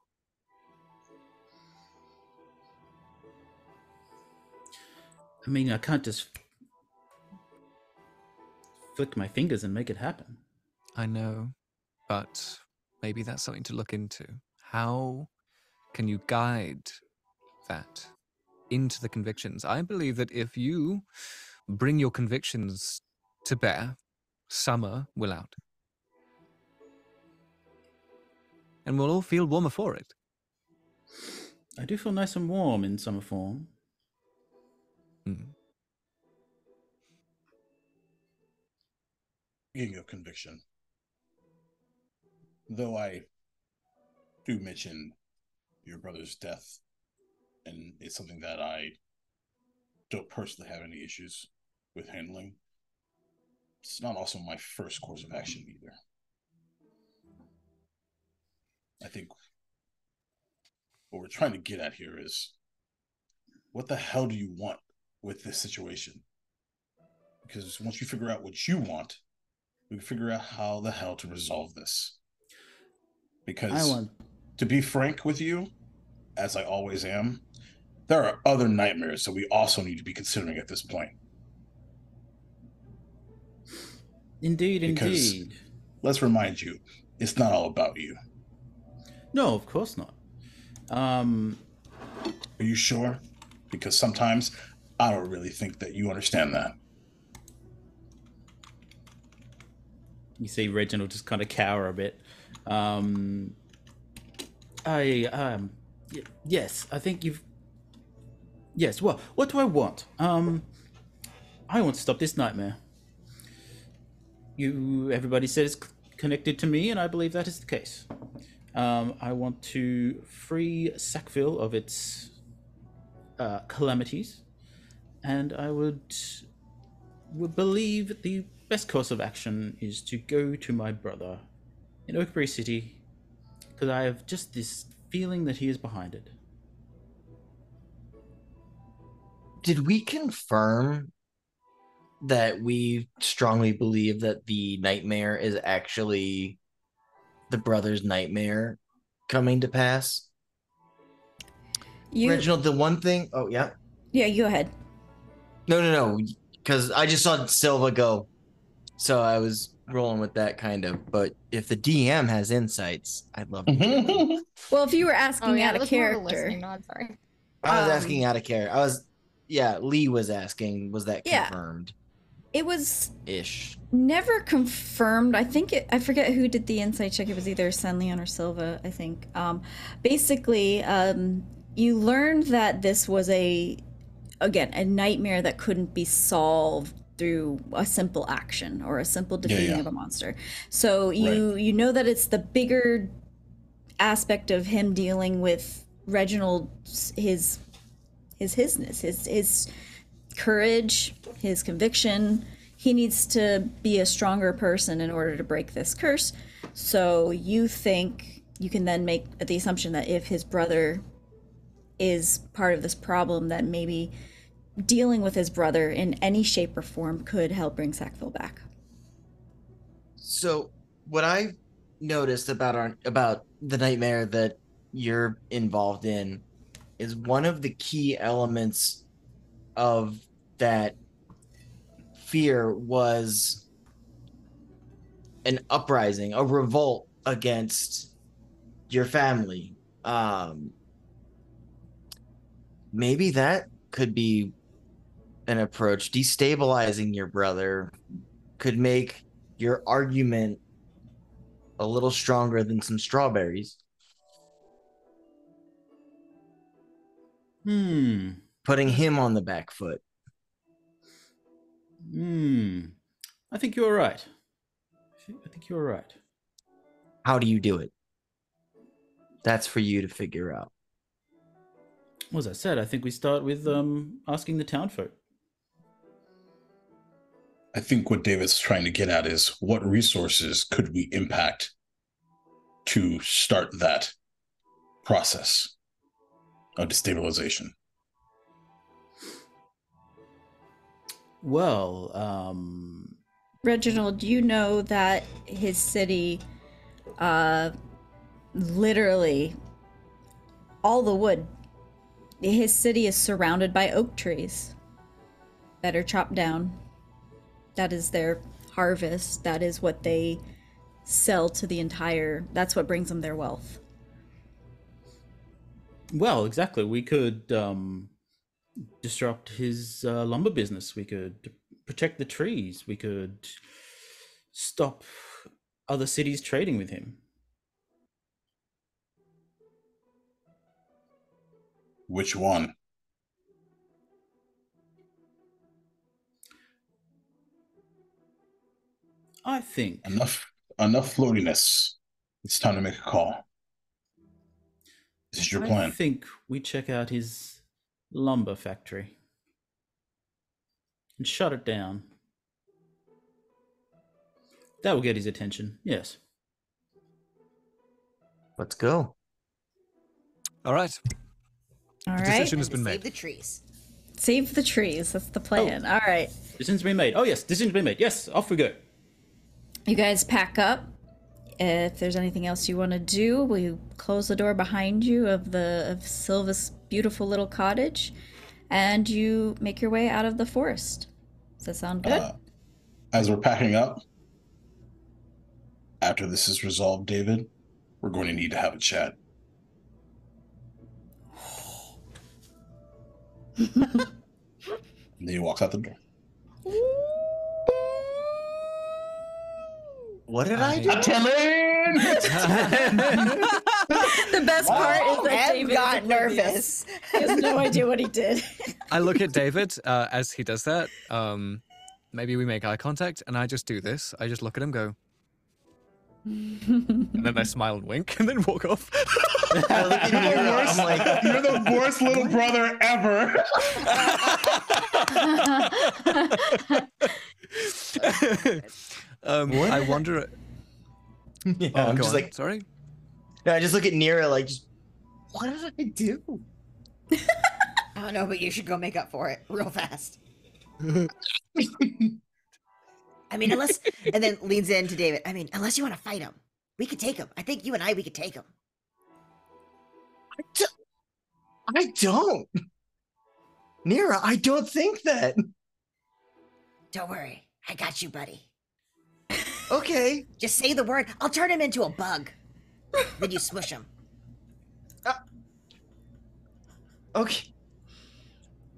I mean, I can't just flick my fingers and make it happen. I know, but maybe that's something to look into. How can you guide that into the convictions? I believe that if you bring your convictions to bear, summer will out. and we'll all feel warmer for it. I do feel nice and warm in summer form. Hmm. Speaking of conviction, though I do mention your brother's death, and it's something that I don't personally have any issues with handling, it's not also my first course of action either. I think what we're trying to get at here is what the hell do you want with this situation? Because once you figure out what you want, we can figure out how the hell to resolve this. Because I want to be frank with you, as I always am, there are other nightmares that we also need to be considering at this point. indeed, Because- indeed. Let's remind you, it's not all about you. No, of course not. Um, Are you sure? Because sometimes I don't really think that you understand that. you see Reginald just kind of cower a bit. Um, I um, y- yes, I think you've. Yes. Well, what do I want? Um, I want to stop this nightmare. You, everybody said it's c- connected to me, and I believe that is the case. Um, I want to free Sackville of its uh, calamities, and I would would believe the best course of action is to go to my brother in Oakbury City because I have just this feeling that he is behind it. Did we confirm that we strongly believe that the nightmare is actually the brother's nightmare coming to pass? You, Reginald, the one thing. Oh yeah. yeah, you go ahead. No, no, no. Because I just saw Silva go, so I was rolling with that kind of. But if the DM has insights, I'd love to. [laughs] Well, if you were asking Oh yeah, out of was of a character, listening. Sorry. I was Um, asking out of care. I was, yeah. Lee was asking, was that Yeah. confirmed? it was Ish. never confirmed. I think it, I forget who did the insight check. It was either San'laeon or Silva, I think. Um, basically, um, you learned that this was a, again, a nightmare that couldn't be solved through a simple action or a simple defeating yeah. of a monster. So you you know that it's the bigger aspect of him dealing with Reginald his his hisness, his his courage, his conviction. He needs to be a stronger person in order to break this curse. So you think you can then make the assumption that if his brother is part of this problem, that maybe dealing with his brother in any shape or form could help bring Sackville back. So what I noticed about our about the nightmare that you're involved in is one of the key elements of that fear was an uprising, a revolt against your family. Um maybe that could be an approach destabilizing your brother could make your argument a little stronger than some strawberries. Hmm. Putting him on the back foot. Hmm. I think you're right. I think you're right. How do you do it? That's for you to figure out. Well, as I said, I think we start with um, asking the townfolk. I think what David's trying to get at is what resources could we impact to start that process of destabilization? Well, um, Reginald, you know that his city, uh, literally, all the wood, his city is surrounded by oak trees that are chopped down. That is their harvest. That is what they sell to the entire. That's what brings them their wealth. Well, exactly. We could um, disrupt his uh, lumber business. We could protect the trees. We could stop other cities trading with him. Which one? I think Enough enough floatiness. It's time to make a call. This is your I plan. I think we check out his lumber factory and shut it down. That will get his attention. Yes. Let's go. All right. All The right. decision has been to save made. the trees. Save the trees. That's the plan. Oh. All right. Decision's been made. Oh yes, decision's been made. Yes, off we go. You guys pack up. If there's anything else you want to do, we close the door behind you of the of Silva's beautiful little cottage, and you make your way out of the forest. Does that sound good? Uh, as we're packing up, after this is resolved, David, we're going to need to have a chat. [laughs] and then he walks out the door. What did I do? the best part is that Em David got nervous. He has no idea what he did. I look at David uh, as he does that. Um, maybe we make eye contact, and I just do this. I just look at him, go, and then I smile and wink, and then walk off. I look at [laughs] Nira, I'm like, You're the worst little brother ever. [laughs] [laughs] um, I wonder. [laughs] yeah, Oh, I'm just on. like, sorry. no, I just look at Nira like, just, what did I do? [laughs] I don't know, but you should go make up for it real fast. [laughs] I mean, unless, and then leans in to David. I mean, unless you want to fight him, we could take him. I think you and I, we could take him. I don't. I don't. Nira, I don't think that. Don't worry, I got you, buddy. Okay. Just say the word. I'll turn him into a bug. then you smush him. [laughs] Okay.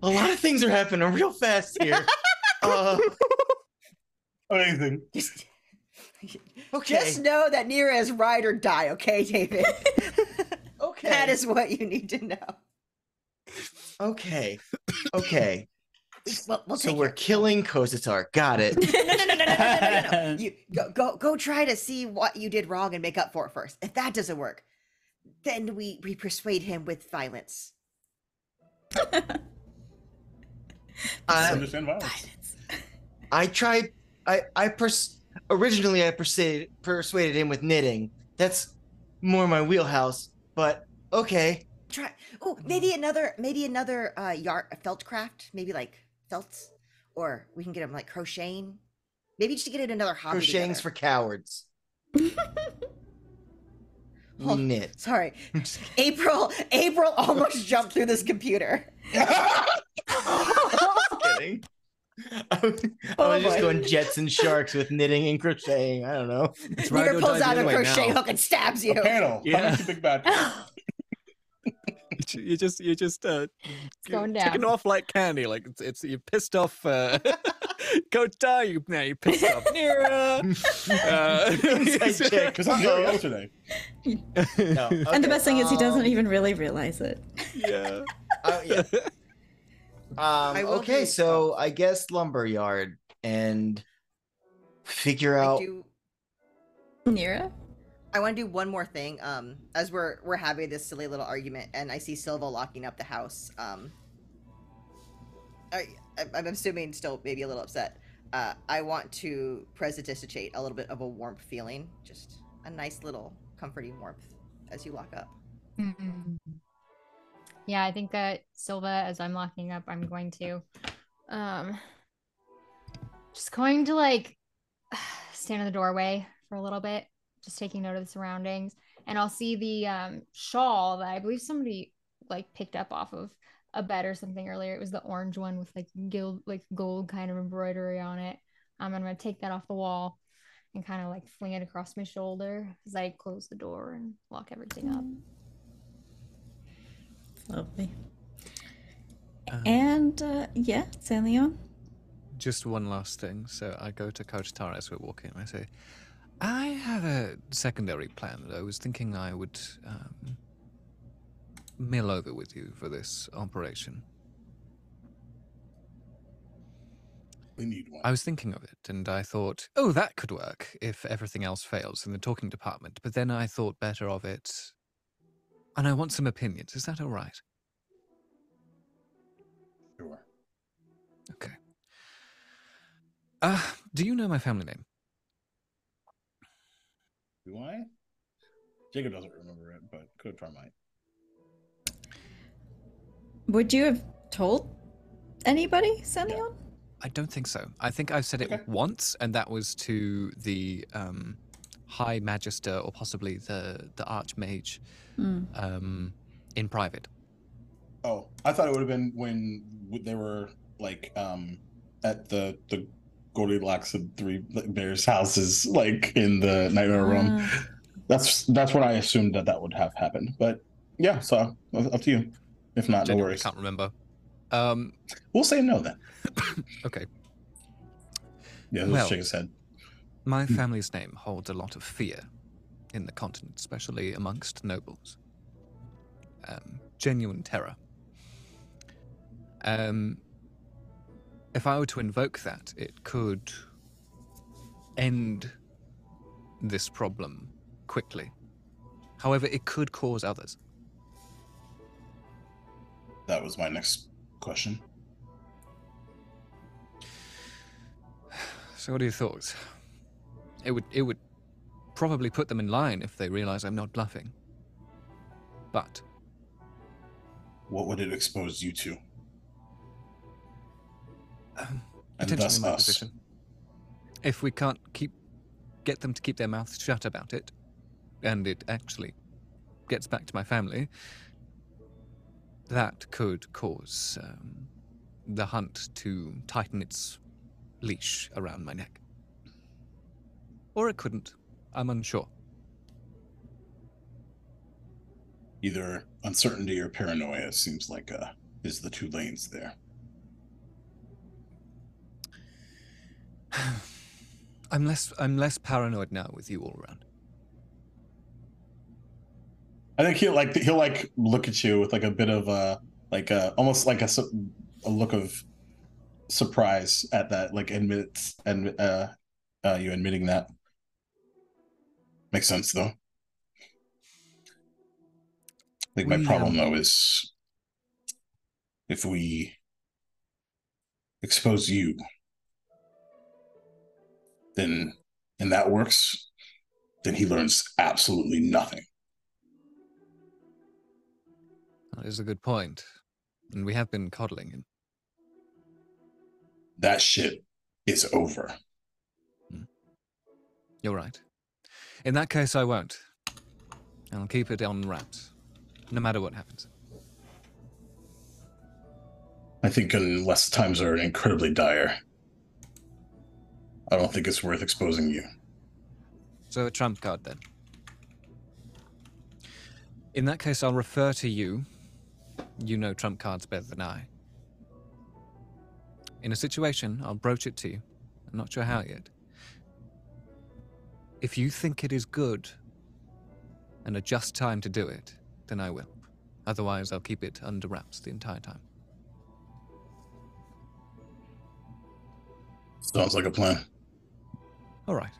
A lot of things are happening real fast here. [laughs] uh, Amazing. Just, okay. just know that Nira is ride or die, okay, David? [laughs] okay. that is what you need to know. okay. Okay. We'll, we'll So take we're care- killing Kotatar. Got it. [laughs] no, no, no, no, no, no, no, no, no, no. [laughs] You go, go, go. Try to see what you did wrong and make up for it first. If that doesn't work, then we we persuade him with violence. [laughs] I, Understand violence. I tried. I I pers- originally I persuaded persuaded him with knitting. That's more my wheelhouse. But okay. Try. Oh, maybe another, maybe another uh, yard felt craft. Maybe like felts, or we can get him like crocheting. Maybe just to get it another hobby. Crocheting's for cowards. [laughs] we Oh. knit. Sorry, [laughs] April. April almost [laughs] jumped through this computer. kidding. I was, I Oh, was just going jets and sharks with knitting and crocheting. I don't know. It's right Nira pulls out a crochet now. hook and stabs you. A panel. Yeah. Yeah. Too big bad. [laughs] You just, you just, uh, going ticking taking off like candy. Like it's, it's you pissed off. Uh, [laughs] go die, you now. You pissed off Nira. Uh, Because I'm there yesterday. [laughs] No. and the best thing is he doesn't um, even really realize it. yeah. uh, yeah. Um, okay, do- so I guess lumberyard and figure I out. do. Nira? I want to do one more thing. Um, as we're we're having this silly little argument, and I see Silva locking up the house. Um, I I'm assuming still maybe a little upset. Uh, I want to prestidigitate a little bit of a warmth feeling, just a nice little comforting warmth as you lock up. Mm. Yeah, I think that Silva, as I'm locking up, I'm going to, um, just going to like [sighs] stand in the doorway for a little bit, just taking note of the surroundings, and I'll see the um shawl that I believe somebody like picked up off of a bed or something earlier. It was the orange one with like gold, like gold kind of embroidery on it. Um, I'm gonna take that off the wall and kind of like fling it across my shoulder as I close the door and lock everything up. Lovely. Um, And uh, yeah, San'laeon? Just one last thing. So I go to Kotatar as we're walking. and I say, I have a secondary plan that I was thinking I would um, mill over with you for this operation. We need one. I was thinking of it, and I thought, oh, that could work if everything else fails in the talking department. But then I thought better of it, and I want some opinions. Is that all right? Sure. Okay. Uh, do you know my family name? Do I? Jacob doesn't remember it, but could try might. Would you have told anybody, Semyon? I don't think so. I think I've said it Okay. once, and that was to the um, High Magister or possibly the the Archmage Hmm. um, in private. Oh, I thought it would have been when they were like um at the the Goldilocks and Three Bears houses, like in the nightmare room. Ah. That's that's when I assumed that that would have happened. But yeah, so up up to you. If not, no Genuinely I can't remember. Um, We'll say no then. [coughs] okay. Yeah, Well. let's shake his head. My family's name holds a lot of fear in the continent, especially amongst nobles. Um, genuine terror. Um, if I were to invoke that, it could end this problem quickly. However, it could cause others. That was my next question. So, what are your thoughts? It would it would probably put them in line if they realize I'm not bluffing. But What would it expose you to? Um, potentially thus my us. position. If we can't keep get them to keep their mouths shut about it, and it actually gets back to my family, that could cause um, the hunt to tighten its leash around my neck. Or it couldn't. I'm unsure. Either uncertainty or paranoia seems like uh is the two lanes there. [sighs] I'm less I'm less paranoid now with you all around. I think he'll like he'll like look at you with like a bit of a like a almost like a, a look of surprise at that like admit and uh, uh you admitting that makes sense though. I think my We, problem um, though is if we expose you, then and that works, then he learns absolutely nothing. That is a good point. And we have been coddling him. That shit is over. Hmm. You're right. In that case, I won't. I'll keep it on wraps, no matter what happens. I think unless times are incredibly dire, I don't think it's worth exposing you. So a trump card then. In that case, I'll refer to you. You know trump cards better than I. In a situation, I'll broach it to you. I'm not sure how yet. If you think it is good and a just time to do it, then I will. Otherwise, I'll keep it under wraps the entire time. Sounds like a plan. All right.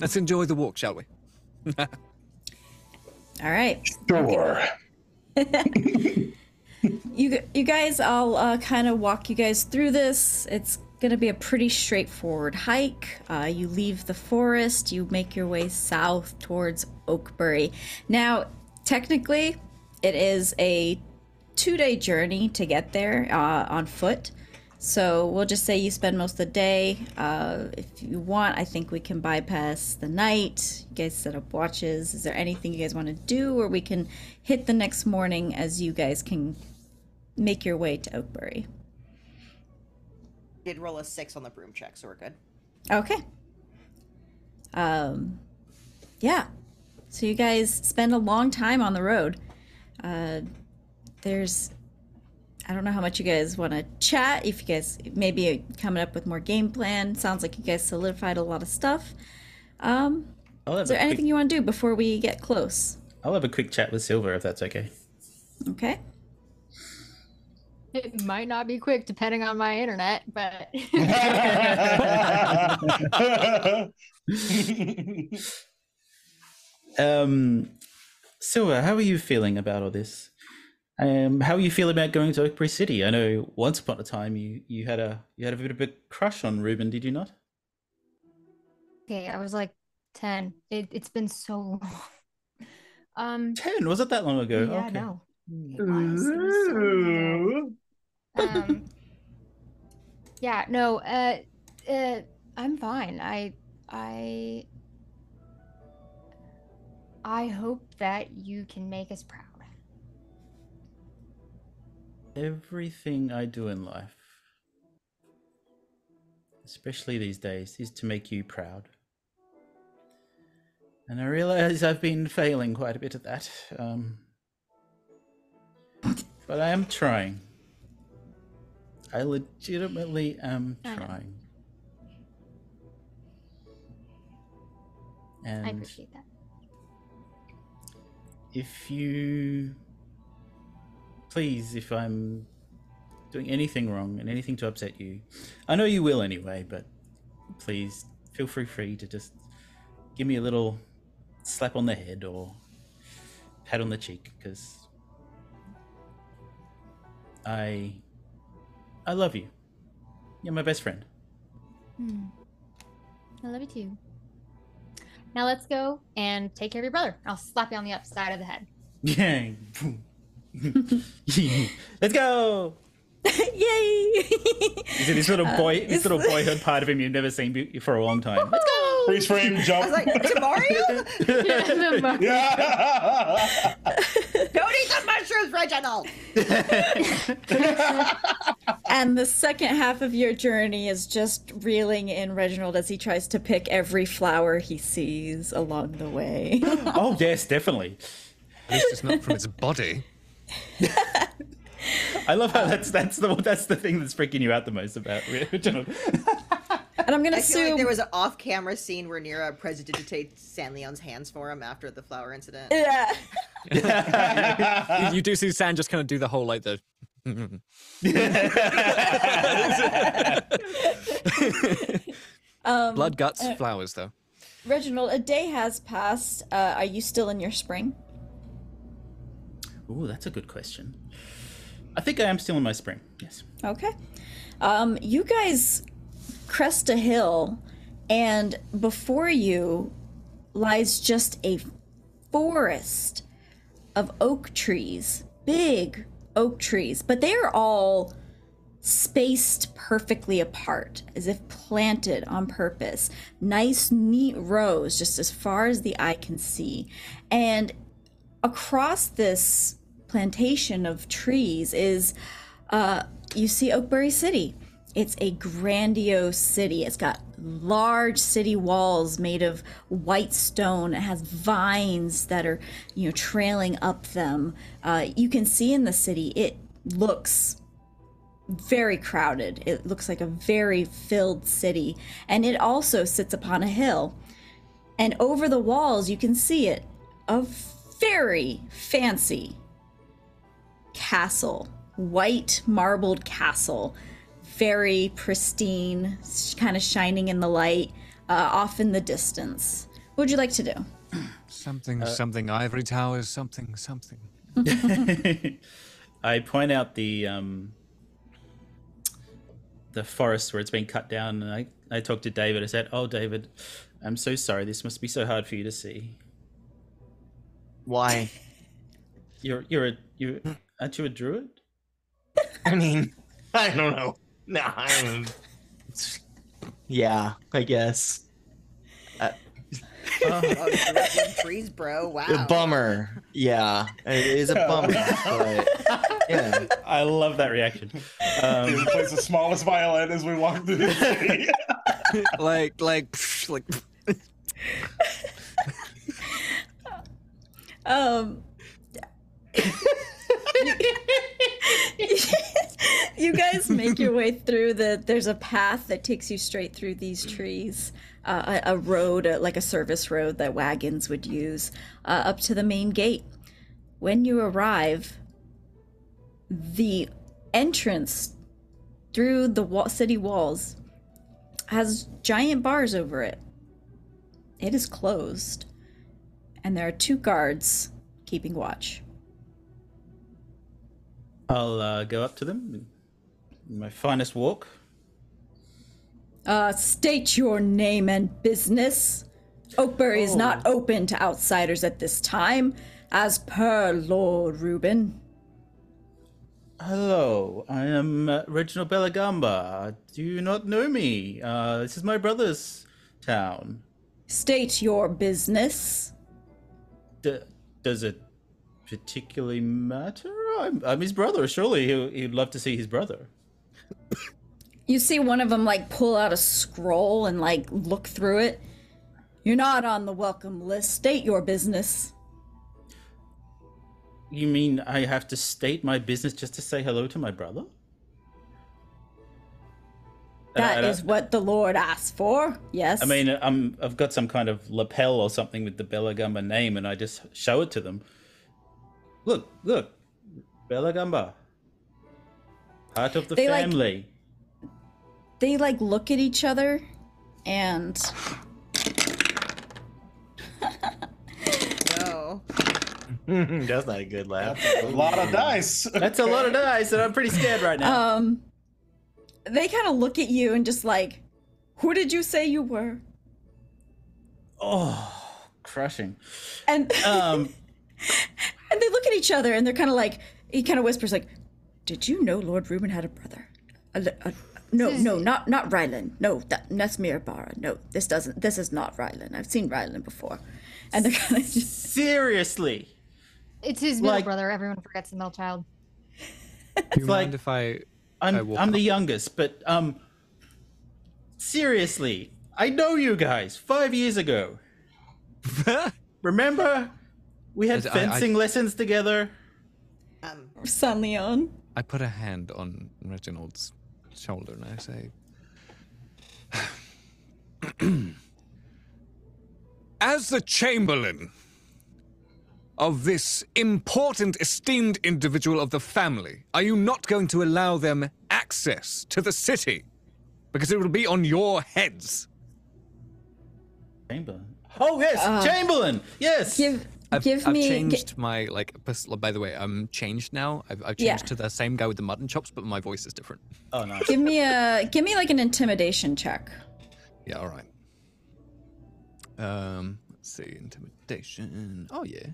Let's enjoy the walk, shall we? [laughs] All right. Sure. [laughs] You you guys, I'll uh, kind of walk you guys through this. It's gonna be a pretty straightforward hike. Uh, you leave the forest, you make your way south towards Oakbury. Now, technically, it is a two-day journey to get there uh, on foot. So we'll just say you spend most of the day. Uh, if you want, I think we can bypass the night. You guys set up watches. Is there anything you guys want to do, or we can hit the next morning as you guys can make your way to Oakbury? Did roll a six on the broom check, so we're good. Okay. Um, yeah. So you guys spend a long time on the road. Uh, there's, I don't know how much you guys want to chat. If you guys maybe coming up with more game plan, sounds like you guys solidified a lot of stuff. Um, I'll have, is there a quick, anything you want to do before we get close? I'll have a quick chat with Silva if that's okay. Okay. It might not be quick depending on my internet, but [laughs] Um, Silva, how are you feeling about all this? Um, how are you feel about going to Oakbury City? I know once upon a time you you had a you had a bit of a crush on Ruben, did you not? okay, I was like 10. It, it's been so [laughs] long. Um, Ten, was it that long ago? yeah, okay. no. It was, it was so long ago. um yeah no uh uh i'm fine i i i hope that you can make us proud Everything I do in life, especially these days, is to make you proud. And I realize I've been failing quite a bit at that. Um, but I am trying. I legitimately am I trying. i And appreciate that if you please if i'm doing anything wrong and anything to upset you i know you will anyway but please feel free free to just give me a little slap on the head or pat on the cheek because i i love you. You're my best friend. Hmm. i love you too. Now let's go and take care of your brother. I'll slap you on the upside of the head. [laughs] Yeah [laughs] let's go [laughs] Yay! [laughs] Is it this little uh, boy, this little boyhood part of him you've never seen be- for a long time? Let's Freeze frame I jump. was like, to Mario? yeah. Don't eat the mushrooms, Reginald! and the second half of your journey is just reeling in Reginald as he tries to pick every flower he sees along the way. [gasps] oh yes, definitely. At least it's not from its body. [laughs] I love how that's that's the that's the thing that's freaking you out the most about [laughs] original. and I'm gonna I feel assume like there was an off-camera scene where Nira prestidigitates San'laeon's hands for him after the flower incident. yeah. you, [laughs] you do see San just kind of do the whole like the. Um, Blood guts, flowers though. Reginald, a day has passed. Uh, are you still in your spring? Ooh, that's a good question. I think I am still in my spring. Yes. Okay. Um, you guys crest a hill, and before you lies just a forest of oak trees, big oak trees, but they are all spaced perfectly apart, as if planted on purpose. Nice, neat rows, just as far as the eye can see. And across this plantation of trees is uh, you see Oakbury City. It's a grandiose city. It's got large city walls made of white stone. It has vines that are, you know, trailing up them. Uh, you can see in the city, it looks very crowded. It looks like a very filled city. And it also sits upon a hill. And over the walls, you can see it a very fancy castle, white marbled castle, very pristine, kind of shining in the light, uh, off in the distance. What would you like to do? Something, something, ivory towers, something, something. [laughs] I point out the um the forest where it's been cut down, and I I talked to David. I said, "Oh, David, I'm so sorry. This must be so hard for you to see. Why? [laughs] You're you're a you aren't you a druid? I mean, [laughs] I don't know. No, I'm. Yeah, I guess. Oh, [laughs] druids trees, bro. Wow. A bummer. Yeah, it is a bummer. but yeah, I love that reaction. Um, He plays the smallest violin as we walk through the city. like, like, psh, like. Um, you guys make your way through the. There's a path that takes you straight through these trees. Uh, a, a road, uh, like a service road that wagons would use, uh, up to the main gate. When you arrive, the entrance through the wa- city walls has giant bars over it. It is closed, and there are two guards keeping watch. I'll uh, go up to them. in My finest walk. Uh, state your name and business. Oakbury is not open to outsiders at this time, as per Lord Reuben. Hello, I am uh, Reginald Bellagamba. Do you not know me? Uh, this is my brother's town. State your business. D- does it particularly matter? I'm, I'm his brother. Surely he, he'd love to see his brother. You see one of them like pull out a scroll and like look through it. You're not on the welcome list. State your business. You mean I have to state my business just to say hello to my brother? That And I- is what the Lord asked for. Yes. I mean, I'm, I've got some kind of lapel or something with the Bellagamba name, and I just show it to them. Look, look, Bellagamba, part of the They, like- family. they like look at each other and [laughs] No. [laughs] That's not a good laugh. A lot of dice. That's a lot of dice, and I'm pretty scared right now. um they kind of look at you and just like who did you say you were? oh, crushing. And Um, [laughs] and they look at each other and they're kind of like he kind of whispers like did you know lord reuben had a brother a, li- a, no no not not rylan no that, that's mirabara no this doesn't this is not rylan i've seen rylan before and they're kind of just seriously, It's his middle Like- brother. Everyone forgets the middle child. Do you like- mind if I? I I'm I'm the youngest, but um, seriously, I know you guys five years ago. [laughs] Remember, we had Yes, I- I- fencing lessons together. Um, San'laeon I put a hand on Reginald's shoulder and I say, [sighs] As the Chamberlain of this important, esteemed individual of the family, are you not going to allow them access to the city? Because it will be on your heads. Chamberlain. Oh yes, Chamberlain. Yes. give I've, give I've me gi- changed my like. By the way, I'm changed now. I've, I've changed Yeah. to the same guy with the mutton chops, but my voice is different. oh nice. give me a give me like an intimidation check Yeah, all right. Um, let's see, intimidation. Oh yeah.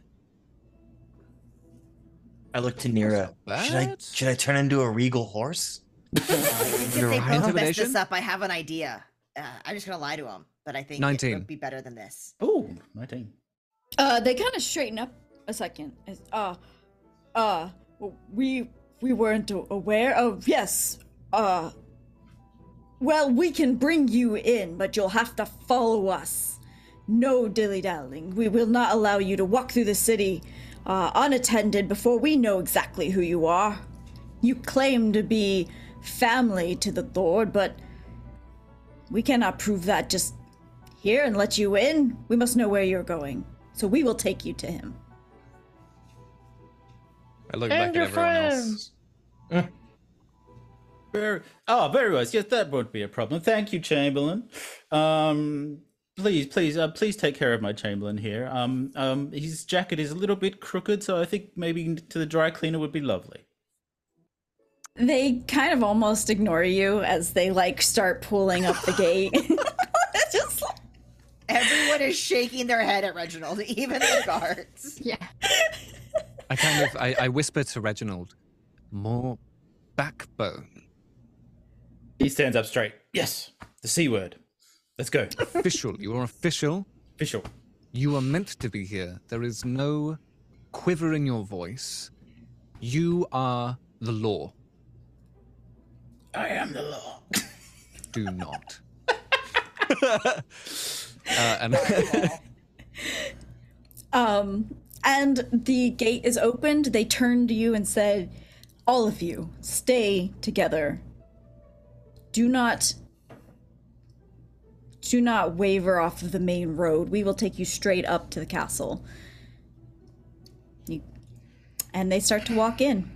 I look to Nira. Should I should I turn into a regal horse? I think if they both mess this up, I have an idea. Uh, I'm just gonna lie to him, but I think it 19. would be better than this. Oh, 19. Uh, they kind of straighten up a second. It's, uh, uh, we we weren't aware. of. yes. Uh, well, we can bring you in, but you'll have to follow us. No dilly dallying. We will not allow you to walk through the city uh, unattended before we know exactly who you are. You claim to be family to the Lord, but we cannot prove that just here and let you in. We must know where you're going. So we will take you to him. I look back at everyone else. Very, oh, very well. Yes, that won't be a problem. Thank you, Chamberlain. Um, please, please, uh, please take care of my Chamberlain here. Um, um, his jacket is a little bit crooked, so I think maybe to the dry cleaner would be lovely. They kind of almost ignore you as they like start pulling up the gate. [laughs] just like, Everyone is shaking their head at Reginald, [laughs] even the guards. Yeah. I kind of I, I whisper to Reginald, more backbone. He stands up straight. Yes, the C word. Let's go. Official. You are official. Official. You are meant to be here. There is no quiver in your voice. You are the law. I am the law. [laughs] Do not. [laughs] uh, and [laughs] um, and the gate is opened. They turned to you and said, "All of you, stay together. Do not." Do not waver off of the main road. We will take you straight up to the castle. You, and they start to walk in.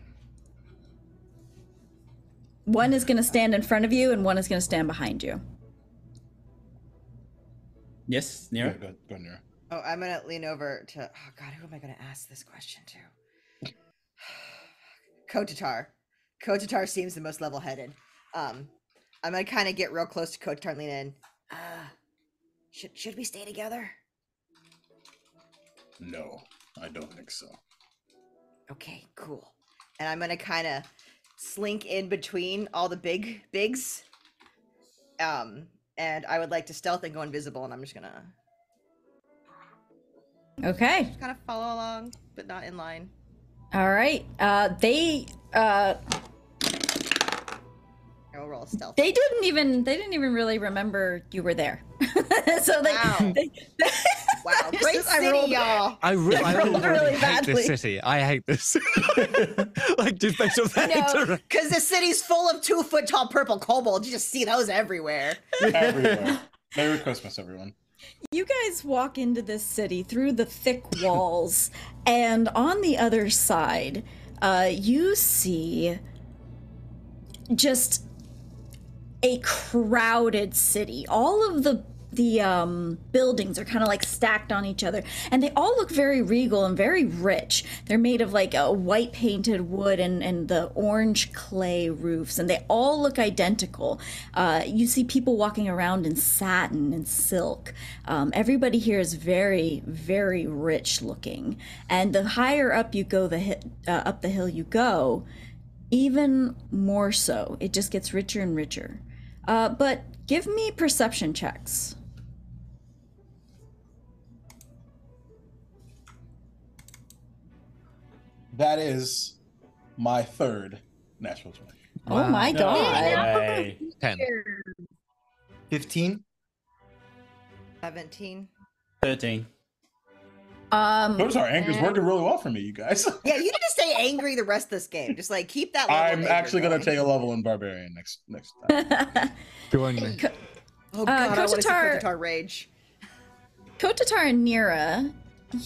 One is going to stand in front of you, and one is going to stand behind you. Yes, Go, Nira. go, go Nira. Oh, I'm gonna lean over to. Oh God, who am I gonna ask this question to? [sighs] Kotatar. Kotatar seems the most level-headed. Um, I'm gonna kind of get real close to Kotatar and lean in. Uh, should should we stay together? No, I don't think so. Okay, cool. And I'm gonna kind of slink in between all the big bigs. Um, and I would like to stealth and go invisible, and I'm just gonna Okay. kind of follow along, but not in line. All right. Uh, they uh, I will roll stealth. they didn't even they didn't even really remember you were there. [laughs] so they, Wow. they Wow, [laughs] great I city, rolled- y'all. I, re- I rolled already really hate badly. this city. I hate this. [laughs] like just based on that No, interaction. because the city's full of two foot tall purple kobolds. You just see those everywhere. Everywhere. Merry Christmas, everyone. You guys walk into this city through the thick walls, and on the other side, uh, you see just a crowded city. All of the the um, buildings are kind of like stacked on each other, and they all look very regal and very rich. They're made of like a white painted wood and, and the orange clay roofs, and they all look identical. Uh, you see people walking around in satin and silk. Um, everybody here is very, very rich looking, and the higher up you go, the hi- uh, up the hill you go, even more so. It just gets richer and richer. Uh, but give me perception checks. That is my third natural 20. Oh my No god. way. Ten. 15? 17. 13. Um, Those are anger's working really well for me, you guys. [laughs] Yeah, you need to stay angry the rest of this game. Just like keep that. level I'm actually gonna take a level in barbarian next next time. [laughs] Join me. Oh god, I want to see Kotatar- Kotatar rage. Kotatar and Nira,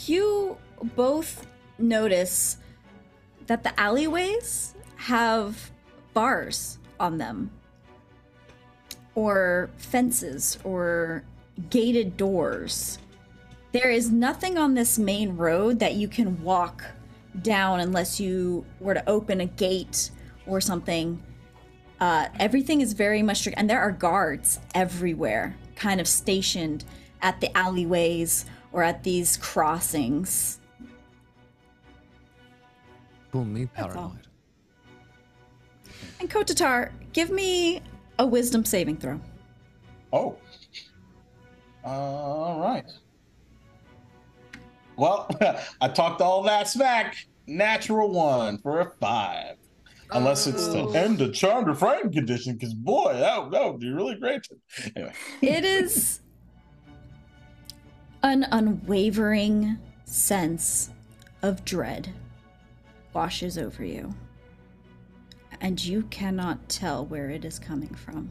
you both notice that the alleyways have bars on them, or fences, or gated doors. There is nothing on this main road that you can walk down unless you were to open a gate or something. Uh, everything is very much strict, and there are guards everywhere, kind of stationed at the alleyways or at these crossings. Call me paranoid. And Kotatar, give me a wisdom saving throw. Oh. All right. Well, [laughs] I talked all that smack. Natural one for a five. Unless it's to Oh. end the charmed or frightened condition, because boy, that, that would be really great. Anyway, It is an unwavering sense of dread washes over you. And you cannot tell where it is coming from.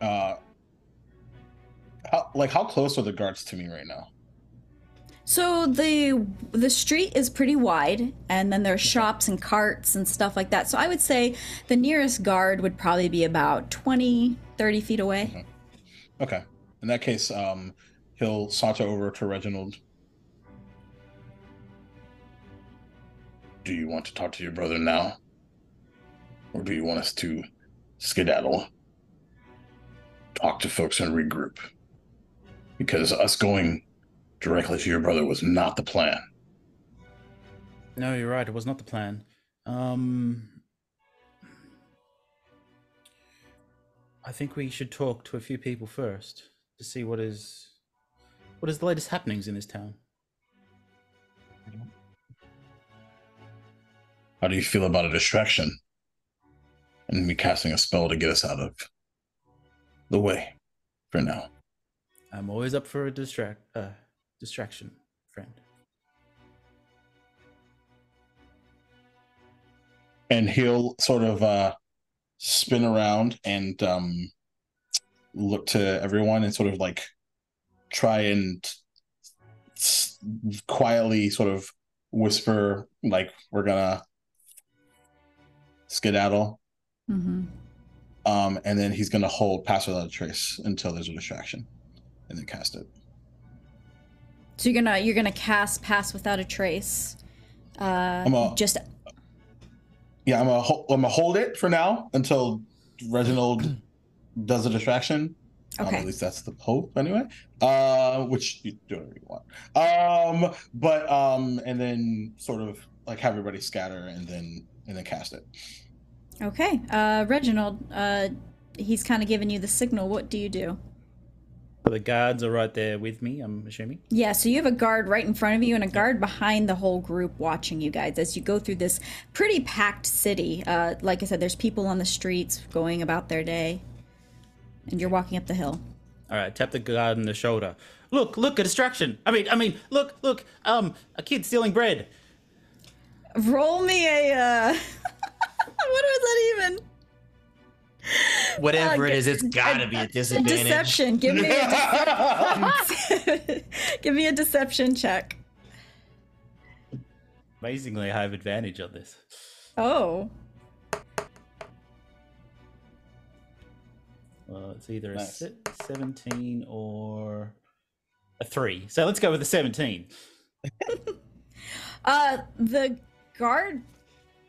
Uh, how, like how close are the guards to me right now? So the the street is pretty wide and then there's shops and carts and stuff like that. So I would say the nearest guard would probably be about 20 30 feet away. Okay. In that case, um, he'll saunter over to Reginald. Do you want to talk to your brother now? Or do you want us to skedaddle? Talk to folks and regroup? Because us going directly to your brother was not the plan. No, you're right. It was not the plan. Um, I think we should talk to a few people first to see what is what is the latest happenings in this town. How do you feel about a distraction? And me casting a spell to get us out of the way for now. I'm always up for a distract uh, distraction, friend. and he'll sort of uh spin around and um look to everyone and sort of like try and quietly sort of whisper like we're gonna skedaddle. Mm-hmm. Um, and then he's gonna hold pass without a trace until there's a distraction, and then cast it. So you're gonna you're gonna cast pass without a trace. Uh, I'm a- just Yeah, I'm gonna ho- I'm gonna hold it for now until Reginald does a distraction. Um, Okay. at least that's the hope, anyway. Uh, which you do whatever you want. Um, but um, and then sort of like have everybody scatter and then and then cast it. Okay. Uh, Reginald, uh, he's kind of giving you the signal. What do you do? The guards are right there with me. I'm assuming. Yeah, so you have a guard right in front of you and a guard behind the whole group watching you guys as you go through this pretty packed city. Uh, like I said, there's people on the streets going about their day, and you're walking up the hill. All right, tap the guard on the shoulder. Look, look, a distraction. I mean, I mean, look, look. Um, a kid stealing bread. Roll me a. Uh... [laughs] [laughs] what was that even? Whatever Uh, it is, it's gotta be [laughs] a disadvantage. Deception. Give me a [laughs] de- give me a deception check. Amazingly, I have advantage on this. Oh, Well, it's either a Nice. se- 17 or a 3. So let's go with the 17. uh, the guard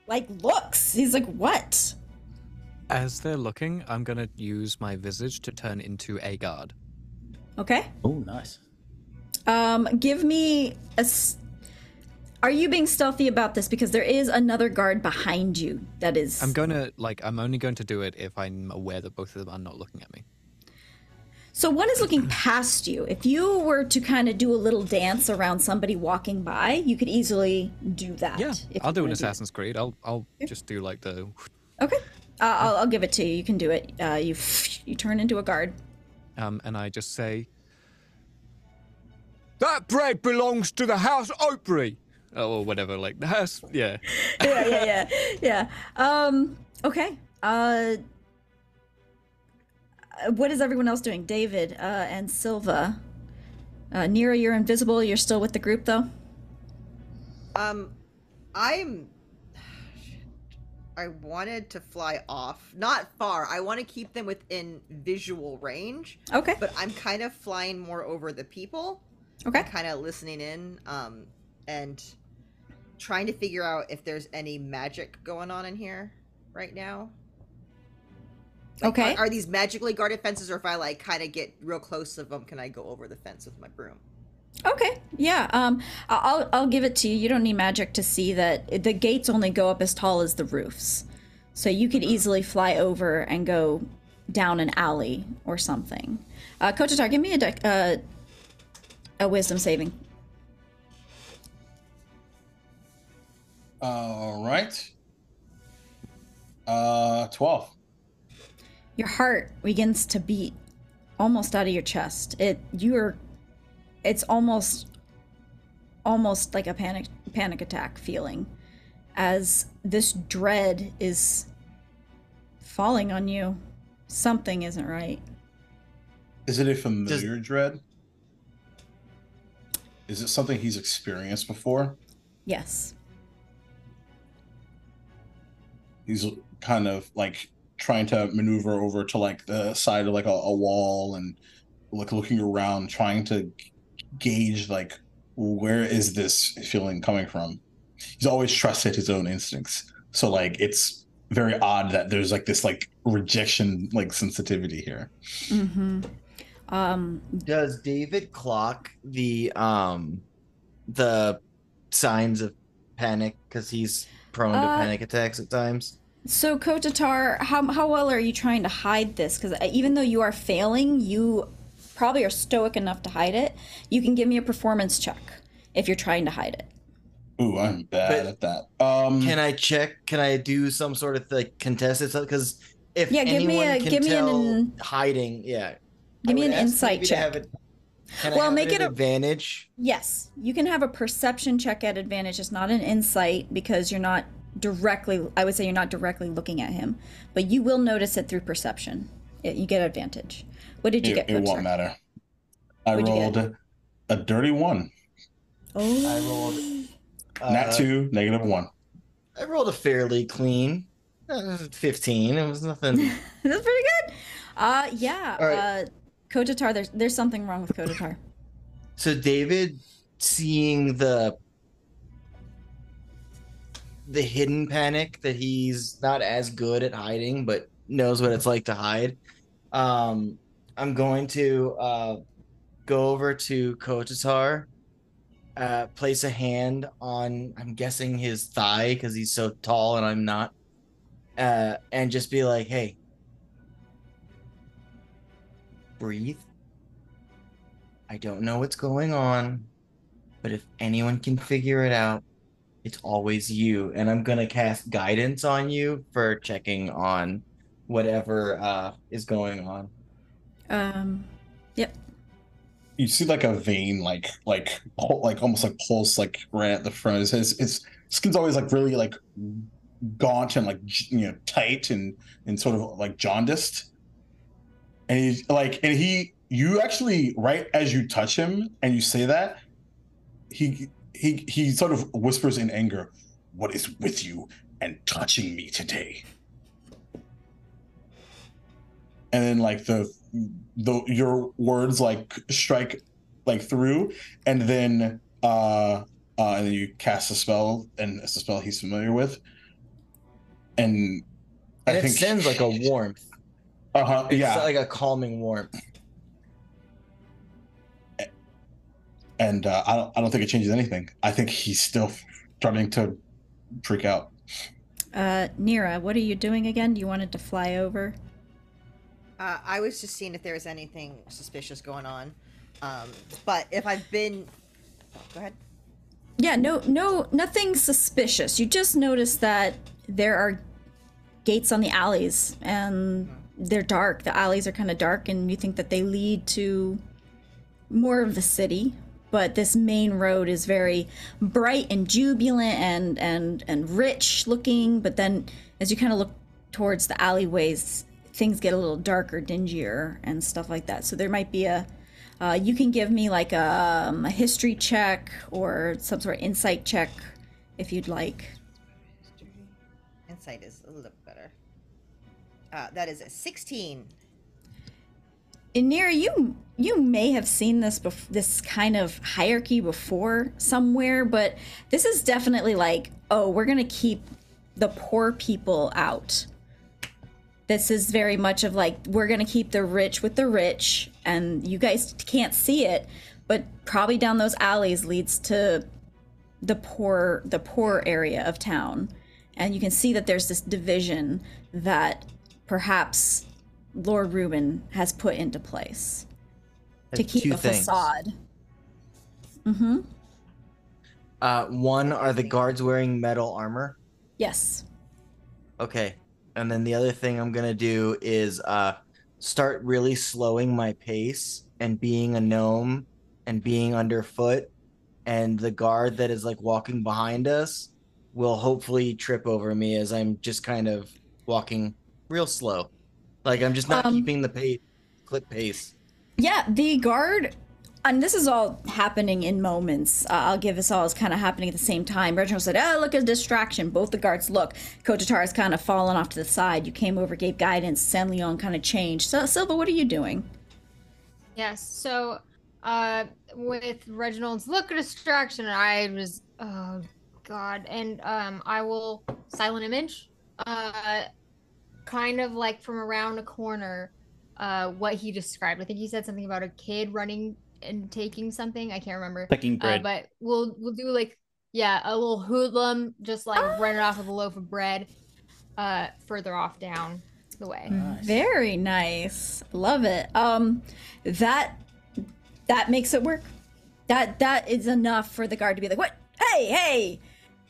like looks. He's like, "What?" As they're looking, I'm gonna use my visage to turn into a guard. Okay. Oh, nice. Um, give me a. s- Are you being stealthy about this? Because there is another guard behind you that is. I'm gonna like I'm only going to do it if I'm aware that both of them are not looking at me. So one is looking past you. If you were to kind of do a little dance around somebody walking by, you could easily do that. Yeah, I'll do an Assassin's Creed. I'll I'll just do like the Okay. Uh, I'll, I'll give it to you. You can do it. Uh, you you turn into a guard. um and I just say that bread belongs to the house Oakbury. Oh, or whatever, like the house. Yeah. [laughs] yeah, yeah, yeah, yeah. Um. Okay. Uh. What is everyone else doing? David uh, and Silva. Uh, Nira, you're invisible. You're still with the group, though. Um, I'm. I wanted to fly off, not far. I want to keep them within visual range, Okay. but I'm kind of flying more over the people, Okay. kind of listening in, um, and trying to figure out if there's any magic going on in here right now. Like, Okay. Are, are these magically guarded fences, or if I like kind of get real close to them, can I go over the fence with my broom? Okay. Yeah. Um. I- I'll I'll give it to you. You don't need magic to see that the gates only go up as tall as the roofs, so you could easily fly over and go down an alley or something. Uh, Kotatar, give me a dec- uh, a wisdom saving. All right. Uh, twelve. Your heart begins to beat almost out of your chest. It you're it's almost almost like a panic panic attack feeling as this dread is falling on you. Something isn't right. Is it a familiar dread? Is it something he's experienced before? Yes. He's kind of like trying to maneuver over to like the side of like a, a wall and like looking around, trying to gauge like where is this feeling coming from. He's always trusted his own instincts, so like it's very odd that there's like this like rejection like sensitivity here. Mm-hmm. Um Does David clock the um the signs of panic because he's prone to Uh, panic attacks at times? So, Kotatar, how, how well are you trying to hide this? Because even though you are failing, you probably are stoic enough to hide it. You can give me a performance check if you're trying to hide it. Ooh, I'm bad But- at that. Um, Can I check? Can I do some sort of like contested stuff? Because if Yeah, give me a- can give me an tell hiding, yeah. Give me an insight check. have it- can I Well, have make it an a- advantage. Yes, you can have a perception check at advantage. It's not an insight because you're not directly, I would say you're not directly looking at him, but you will notice it through perception. It, you get advantage. What did you it, get, it won't Kotatar? matter. I What'd rolled a dirty one. Oh. I rolled. [gasps] Uh, Nat two, negative one. I rolled a fairly clean. uh, Fifteen. It was nothing. [laughs] That's pretty good. Uh, yeah. All right. Uh, Kotatar, there's there's something wrong with Kotatar. So David, seeing the the hidden panic that he's not as good at hiding, but knows what it's like to hide. Um, I'm going to uh, go over to Kotatar, uh, place a hand on, I'm guessing his thigh because he's so tall and I'm not, uh, and just be like, "Hey, breathe." I don't know what's going on, but if anyone can figure it out, it's always you. And I'm gonna cast guidance on you for checking on whatever uh, is going on. Um, yep. You see like a vein, like like pul- like almost like pulse, like right at the front. His his, his skin's always like really like gaunt and like you know tight and and sort of like jaundiced. And he's like, and he, you actually right as you touch him and you say that, he he he sort of whispers in anger, "What is with you and touching me today?" And then like the the your words like strike like through, and then uh uh and then you cast a spell, and it's a spell he's familiar with, and And it sends like a warmth. uh huh It's yeah, like a calming warmth. And uh, I don't I don't think it changes anything. I think he's still starting to freak out. Uh, Nira, what are you doing again? Do you wanted to fly over? Uh, I was just seeing if there was anything suspicious going on. Um, but if I've been, go ahead. Yeah, no, no, nothing suspicious. You just noticed that there are gates on the alleys, and they're dark. The alleys are kind of dark, and you think that they lead to more of the city. But this main road is very bright and jubilant and and and rich looking. But then, as you kind of look towards the alleyways, things get a little darker, dingier, and stuff like that. So there might be a uh, you can give me like a, um, a history check or some sort of insight check if you'd like. Insight is a little better. Uh, that is a 16. Inir, you you may have seen this bef- this kind of hierarchy before somewhere, but this is definitely like, oh, we're gonna keep the poor people out. This is very much of like we're gonna keep the rich with the rich, and you guys can't see it, but probably down those alleys leads to the poor the poor area of town, and you can see that there's this division that perhaps Lord Reuben has put into place to keep a things. facade. Mm-hmm. Uh, one are the guards wearing metal armor. Yes. Okay. And then the other thing I'm gonna do is uh start really slowing my pace and being a gnome and being underfoot and the guard that is like walking behind us will hopefully trip over me as I'm just kind of walking real slow. Like I'm just not Um, keeping the pace clip pace. Yeah, the guard, and this is all happening in moments. Uh, I'll give this all is kind of happening at the same time. Reginald said, "Oh, look, a distraction." Both the guards look. Kotatar has kind of fallen off to the side. You came over, gave guidance. San'laeon kind of changed. So, Silva, what are you doing? Yes. So, uh, with Reginald's look a distraction, I was, oh god, and um, I will silent image, uh, kind of like from around a corner, uh, what he described. I think he said something about a kid running and taking something. I can't remember. Pecking Uh, bread. but we'll we'll do like yeah, a little hoodlum, just like run it off with a loaf of bread, uh, further off down the way. Very nice. Love it. Um, that that makes it work. That that is enough for the guard to be like, "What? Hey, hey!"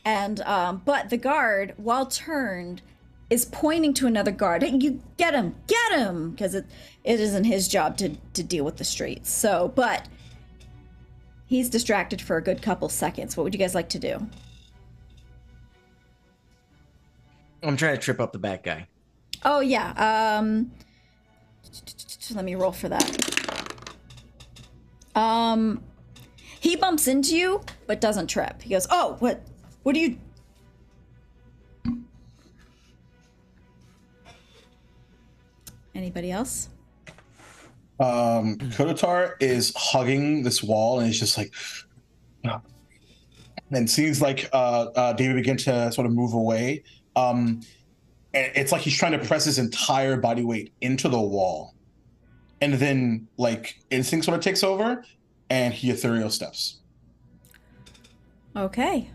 And um, but the guard, while turned, is pointing to another guard. Hey, you get him, get him, because it it isn't his job to to deal with the streets. So, but he's distracted for a good couple seconds. What would you guys like to do? I'm trying to trip up the bad guy. Oh yeah. Um let me roll for that. Um He bumps into you, but doesn't trip. He goes, "Oh, what? What do you?" Anybody else? Um, is hugging this wall and he's just like, and seems like uh, uh, David begin to sort of move away. Um, it's like he's trying to press his entire body weight into the wall, and then like instinct sort of takes over, and he ethereal steps. Okay.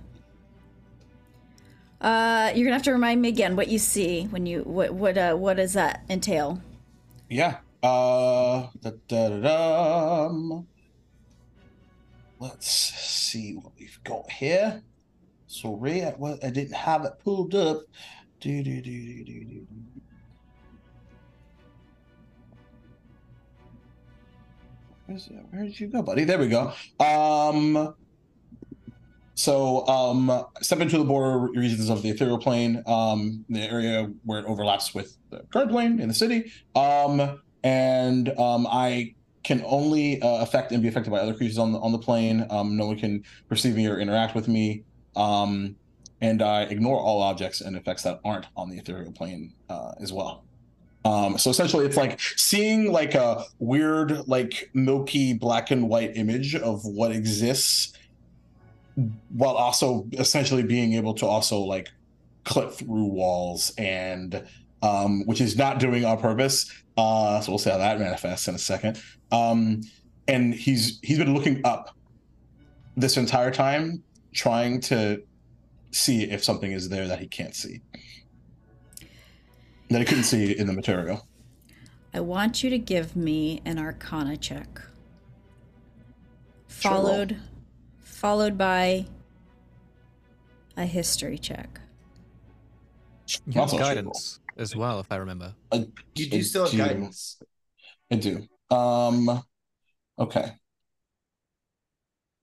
Uh, you're gonna have to remind me again what you see when you what what uh what does that entail? Yeah. Uh, da, da, da. Let's see what we've got here. Sorry, I, well, I didn't have it pulled up. Do, do, do, do, do, do. Where's? Where did you go, buddy? There we go. Um, so um, step into the border regions of the ethereal plane, um, the area where it overlaps with the current plane in the city. Um, and um, I can only uh, affect and be affected by other creatures on the on the plane. Um, no one can perceive me or interact with me. Um, and I ignore all objects and effects that aren't on the ethereal plane uh, as well. Um, so essentially, it's like seeing like a weird, like milky black and white image of what exists, while also essentially being able to also like clip through walls and um, which is not doing on purpose. Uh, so we'll see how that manifests in a second. Um, and he's he's been looking up this entire time, trying to see if something is there that he can't see, that he couldn't see in the material. I want you to give me an Arcana check, Sure. Followed followed by a history check. You have Also a guidance as well, if I remember. I, You I do still have do. guidance. I do. Um, okay.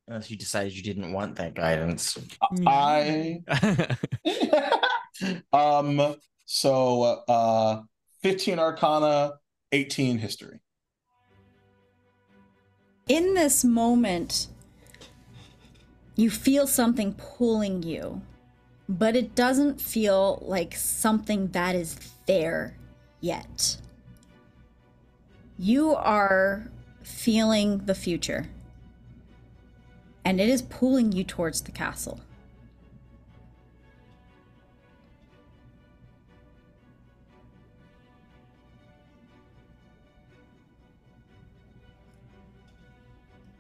Unless you decided you didn't want that guidance. I [laughs] um so uh 15 arcana 18 history In this moment, you feel something pulling you, but it doesn't feel like something that is there yet. You are feeling the future, and it is pulling you towards the castle.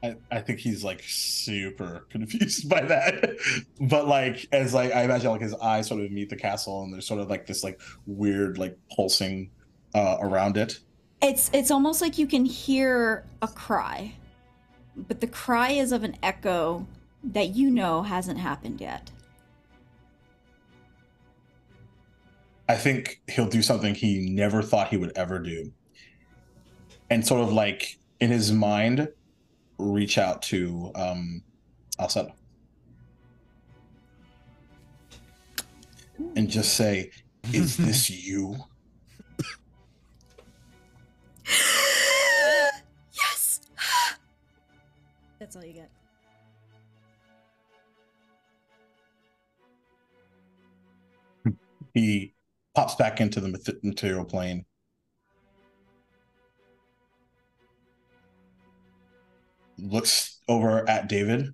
I, I think he's like super [laughs] confused by that but like as like i imagine like his eyes sort of meet the castle and there's sort of like this like weird like pulsing uh around it It's it's almost like you can hear a cry, but the cry is of an echo that you know hasn't happened yet. I think he'll do something he never thought he would ever do. And sort of like in his mind, reach out to um Alseta. And just say, Is this [laughs] you? yes. [gasps] That's all you get. He pops back into the material plane. Looks over at David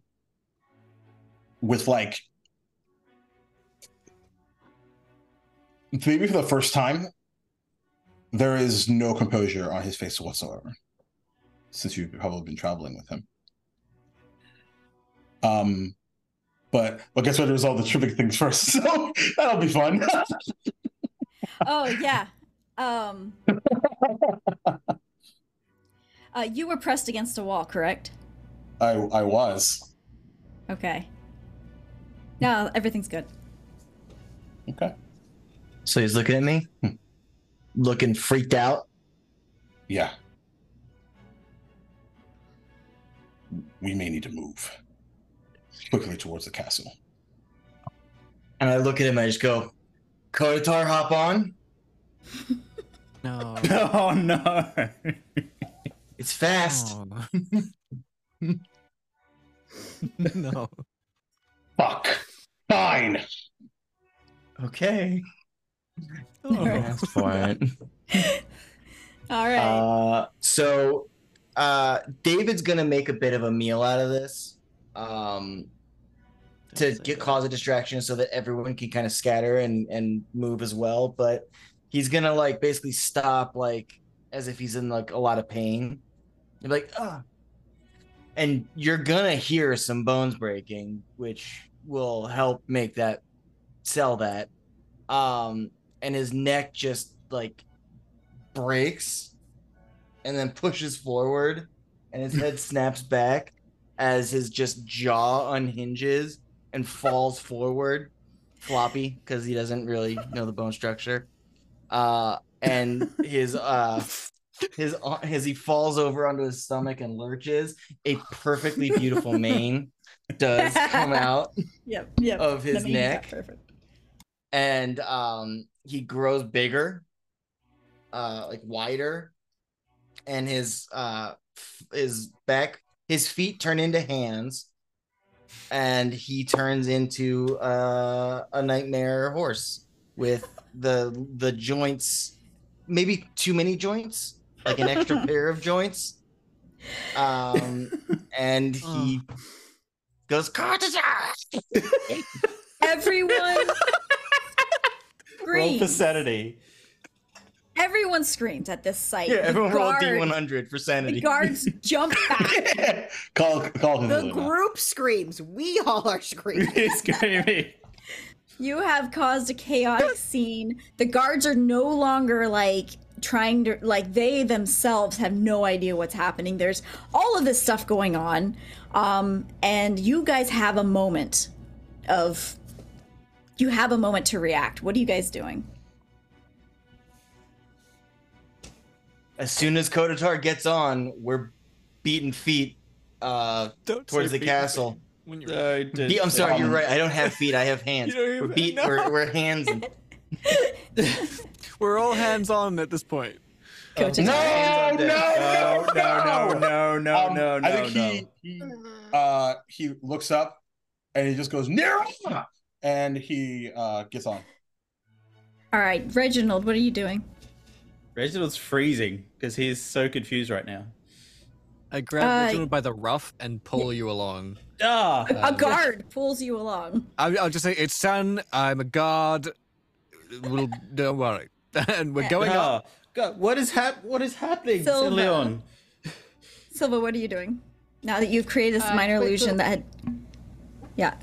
with like maybe for the first time, there is no composure on his face whatsoever since you've probably been traveling with him. Um, but but guess what? Resolve the tripping things first, [laughs] so that'll be fun. [laughs] Oh yeah. Um. [laughs] uh, you were pressed against a wall, correct? I I was Okay. No, everything's good. okay. So he's looking at me, Hmm. looking freaked out. Yeah, we may need to move quickly towards the castle. And I look at him, I just go, Kotatar, hop on. [laughs] No. [laughs] Oh no! [laughs] It's fast. Oh. [laughs] [laughs] no. Fuck. Fine. Okay. Alright. for it. [laughs] All right. Uh, so uh, David's gonna make a bit of a meal out of this, um, to get cause a distraction so that everyone can kind of scatter and and move as well. But he's gonna like basically stop like as if he's in like a lot of pain. You're like, ah, and you're gonna hear some bones breaking, which will help make that sell that. Um, and his neck just like breaks and then pushes forward and his head [laughs] snaps back as his just jaw unhinges and falls [laughs] forward floppy because he doesn't really know the bone structure uh and his uh his uh, as he falls over onto his stomach and lurches. A perfectly beautiful [laughs] mane does come out yep. Yep. of his The name's not neck. And um he grows bigger uh like wider. And his uh f- his back his feet turn into hands. And he turns into uh, a nightmare horse with the the joints maybe too many joints like an extra pair of joints um [laughs] and he goes "Cortisol!" Everyone [laughs] Roll for sanity. Everyone screams at this sight. yeah The everyone roll guard- d100 for The sanity guards jump [laughs] back. call call him. The Luna. group screams. We all are screaming. Screaming. You have caused a chaotic scene. The guards are no longer like trying to like they themselves have no idea what's happening. There's all of this stuff going on. Um and you guys have a moment of you have a moment to react. What are you guys doing? as soon as Kotatar gets on we're beating feet uh Don't towards the castle me When you're No, did- Be- i'm sorry Um, you're right i don't have feet i have hands [laughs] You don't we're have- beat no. we're, we're hands and [laughs] [laughs] We're all hands on at this point. Go to No, Hands no, no, no, no, no, no, Um, no, no, I think no. he he uh he looks up and he just goes Nira, and he uh gets on. All right, Reginald, what are you doing? Reginald's freezing because he's so confused right now. I grab Uh, Reginald by the ruff and pull you along. Ah, A guard pulls you along. I, I'll just say it's San. I'm a guard. We'll, don't worry. And we're going up. ah, God, what is hap- What is happening, Silva. Leon? Silva, what are you doing? Now that you've created this Uh, minor illusion look. that had Yeah.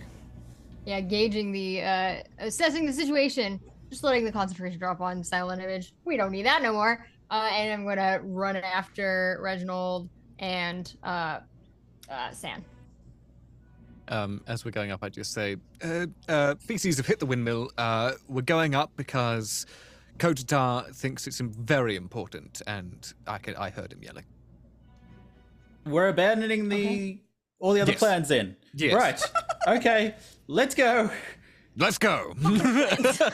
Yeah, gauging the, uh, assessing the situation, just letting the concentration drop on silent image. We don't need that no more. Uh, and I'm gonna run after Reginald and uh, uh, San. Um, as we're going up, I just say, uh, uh, feces have hit the windmill. Uh, we're going up because Kotatar thinks it's very important, and I can, I heard him yelling. We're abandoning the all the other Yes. plans then. Yes. Right. Okay. Let's go. Let's go. [laughs]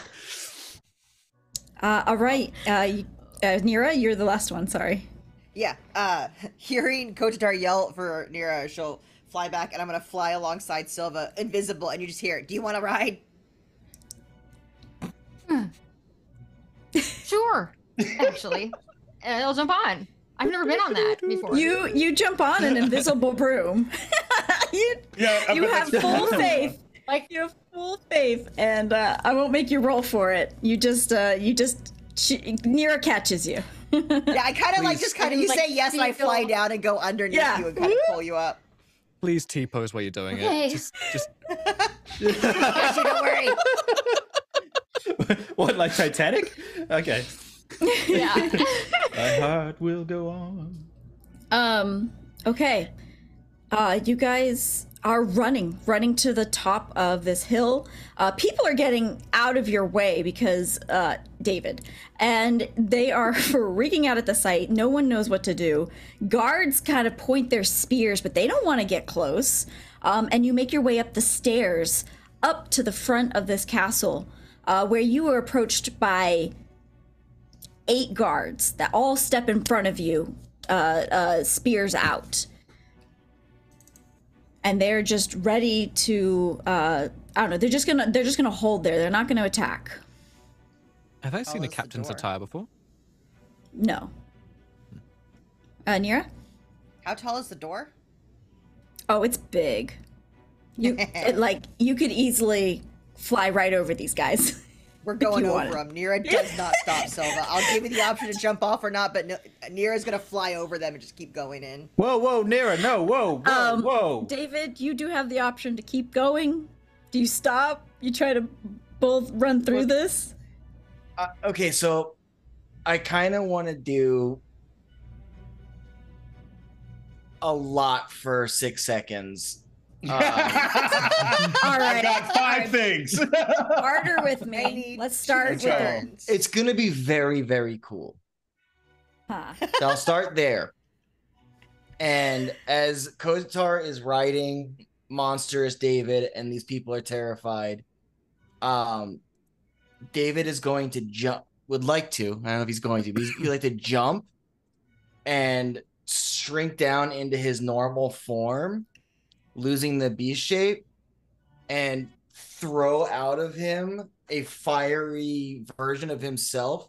Uh, all right. Uh, you- uh, Nira, you're the last one. Sorry. Yeah. Uh, hearing Kotatar yell for Nira, she'll fly back, and I'm gonna fly alongside Silva, invisible, and you just hear, "Do you want to ride?" Sure, actually. [laughs] and I'll jump on. I've never been on that before. You you jump on an invisible broom. [laughs] you Yeah, you have that's- full [laughs] faith. Like- you have full faith, and uh, I won't make you roll for it. You just uh, you just sh- Nira catches you. Yeah, I kind of like just kind of you like, say yes, and I feel- fly down and go underneath Yeah. you and kind of pull you up. Please T pose while you're doing Okay. it. Just, just Got you, don't worry. [laughs] what, like Titanic? Okay. yeah. My heart will go on. Um, okay. Uh, you guys are running, running to the top of this hill. Uh, people are getting out of your way because, uh, David, and they are [laughs] freaking out at the sight. No one knows what to do. Guards kind of point their spears, but they don't want to get close. Um, and you make your way up the stairs up to the front of this castle, uh, where you are approached by eight guards that all step in front of you, uh, uh, spears out. and they're just ready to. Uh, I don't know. They're just gonna. They're just gonna hold there. They're not gonna attack. Have I seen a the captain's attire before? No. Uh, Nira? How tall is the door? Oh, it's big. You [laughs] it, like you could easily fly right over these guys. [laughs] We're going over want it. them. Nira does not stop Silva. I'll give you the option to jump off or not, but no, Nira's gonna fly over them and just keep going in. Whoa, whoa, Nira, no, whoa, whoa, Um, whoa. David, you do have the option to keep going. Do you stop? You try to both run through Well- this? Uh, okay, so I kind of want to do a lot for six seconds. Um, [laughs] All I right. got five right. things. Barter with I me. Let's start two with Okay. it's gonna be very, very cool. huh. So I'll start there. And as Kotatar is riding monstrous David, and these people are terrified, um, David is going to jump. Would like to. I don't know if he's going to. But he'd like to jump and shrink down into his normal form, losing the beast shape, and throw out of him a fiery version of himself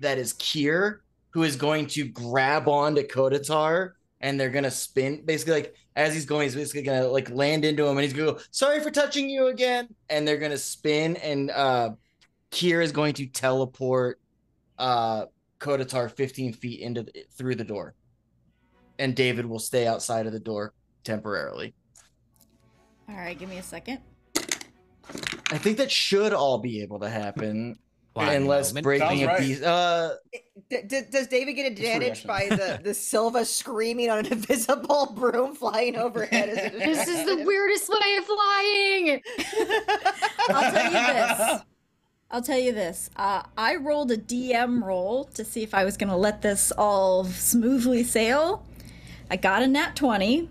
that is Kier, who is going to grab on to Kotatar and they're gonna spin basically like as he's going, he's basically gonna like land into him and he's gonna go, sorry for touching you again. And they're gonna spin and uh Kier is going to teleport uh Kotatar 15 feet into the, through the door. And David will stay outside of the door temporarily. All right, give me a second. I think that should all be able to happen. One unless moment. breaking Sounds a right. Uh D- d- does David get advantage reaction? by the, the Silva screaming on an [laughs] invisible broom flying overhead? As This is the [laughs] weirdest way of flying. I'll tell you this. I'll tell you this. Uh, I rolled a DM roll to see if I was going to let this all smoothly sail. I got a nat 20.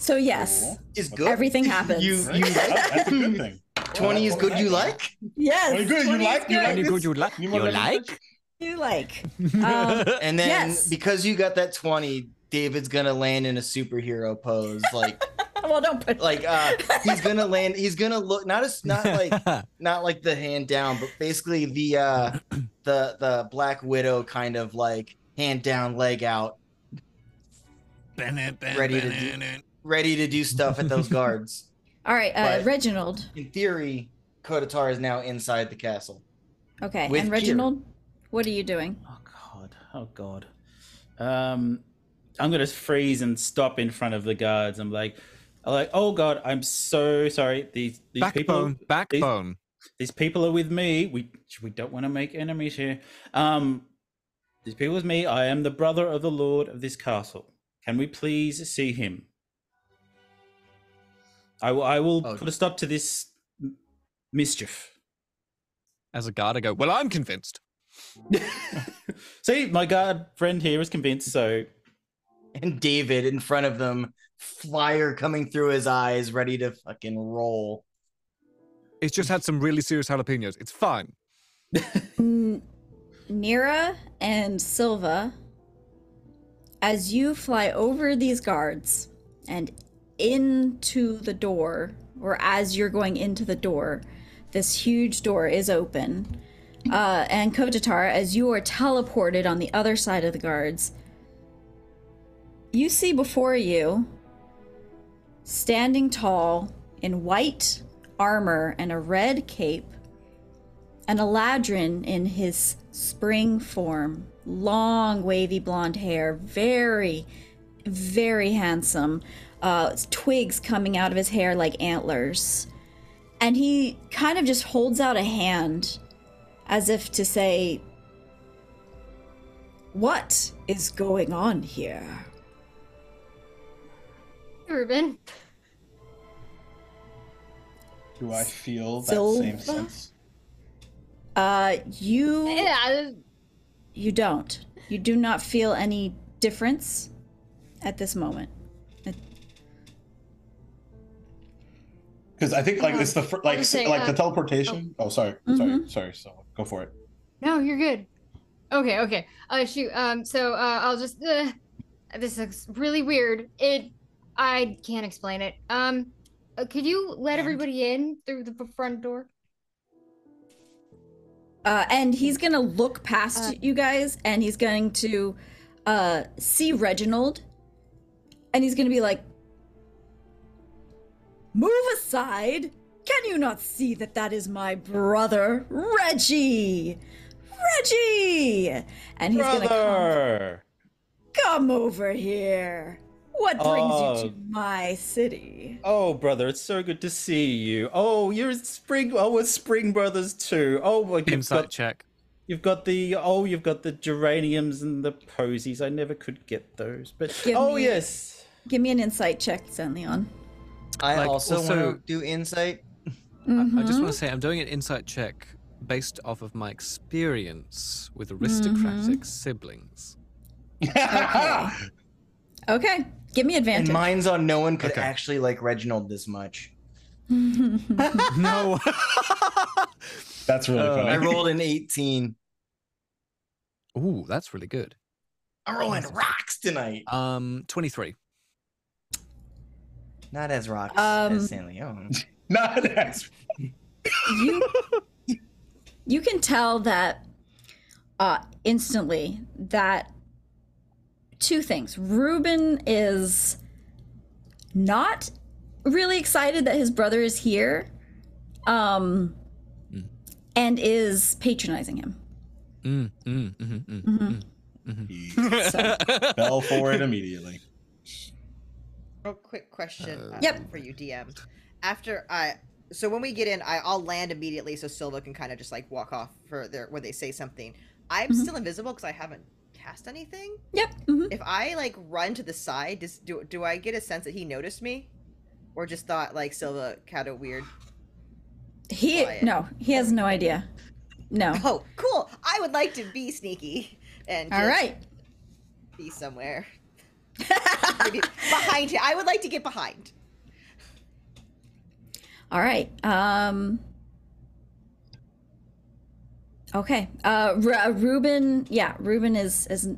So, yes, is good. everything [laughs] happens. You you That's, that's a good thing. 20 is good you like? yes. Very good. You like- you like Any good you like? You You, want to- like? You like. Um, And then Yes. because you got that 20, David's gonna land in a superhero pose. Like [laughs] well, don't put like uh he's gonna land he's gonna look not as not like [laughs] not like the hand down, but basically the uh the the black widow kind of like hand down, leg out, Ready to do- ready to do stuff at those [laughs] guards. All right, uh, But- Reginald. In theory, Kotatar is now inside the castle. Okay, with and Kira. Reginald, what are you doing? Oh god. Oh god. Um I'm gonna freeze and stop in front of the guards. I'm like I'm like, oh god, I'm so sorry. These these Backbone, people backbone. these people are with me. We we don't want to make enemies here. Um these people with me. I am the brother of the lord of this castle. Can we please see him? I will I will Oh. put a stop to this mischief. As a guard, I go, well, I'm convinced. [laughs] See, my guard friend here is convinced, so And David in front of them, fire coming through his eyes, ready to fucking roll. It's just had some really serious jalapenos. It's fine. Mm, N- Nira and Silva, as you fly over these guards and into the door, or as you're going into the door, this huge door is open. Uh, and Kotatar, as you are teleported on the other side of the guards, you see before you, standing tall in white armor and a red cape, an Eladrin in his spring form, long wavy blonde hair, very, very handsome, uh, twigs coming out of his hair like antlers. And he kind of just holds out a hand as if to say, What is going on here? Ruben. Do I feel that Silva? same sense? Uh, you. Yeah. You don't. You do not feel any difference at this moment. Because I think like it's the fir- like was saying, like the uh, teleportation. Oh, sorry, sorry, sorry. So go for it. No, you're good. Okay, okay. Uh, shoot. Um, so uh, I'll just. Uh, this looks really weird. It I can't explain it. Um, uh, could you let everybody in through the front door? Uh, and he's gonna look past Uh, you guys, and he's going to uh, see Reginald, and he's gonna be like, "Move aside! Can you not see that that is my brother, Reggie? Reggie!" And he's gonna come, Brother! come over here. What brings you to uh, my city? Oh, brother, it's so good to see you. Oh, you're Spring. Oh, we're Spring Brothers too. Oh, my you've Insight got, check. you've got the oh, you've got the geraniums and the posies. I never could get those, but Give oh me- yes. Give me an insight check, San'laeon. I Like, also, also- want to do insight. I just want to say I'm doing an insight check based off of my experience with aristocratic siblings. [laughs] Okay, give me advantage. And advantage. mine's on no one could Okay. actually like Reginald this much. [laughs] no. [laughs] That's really Uh, I rolled an 18. Ooh, that's really good. I'm rolling rocks tonight. Um, 23. Not as rocks Um, as San'laeon. [laughs] Not as you you can tell that uh instantly that two things ruben is not really excited that his brother is here um Mm. and is patronizing him Mm, mm, mm, mm, Mhm. mm, He so fell for it immediately. Real quick question Uh, Yep. for you, DM. After I, so when we get in, I, I'll land immediately so Silva can kind of just like walk off for their where they say something. I'm Mhm. still invisible because I haven't cast anything. yep mhm. If I like run to the side, does do do I get a sense that he noticed me, or just thought like Silva had a weird? he Quiet. no he has no idea no [laughs] Oh, cool! I would like to be sneaky and all just right be somewhere Maybe behind you. I would like to get behind. All right. Um Okay. Uh Ru- uh, Ruben, yeah, Ruben is is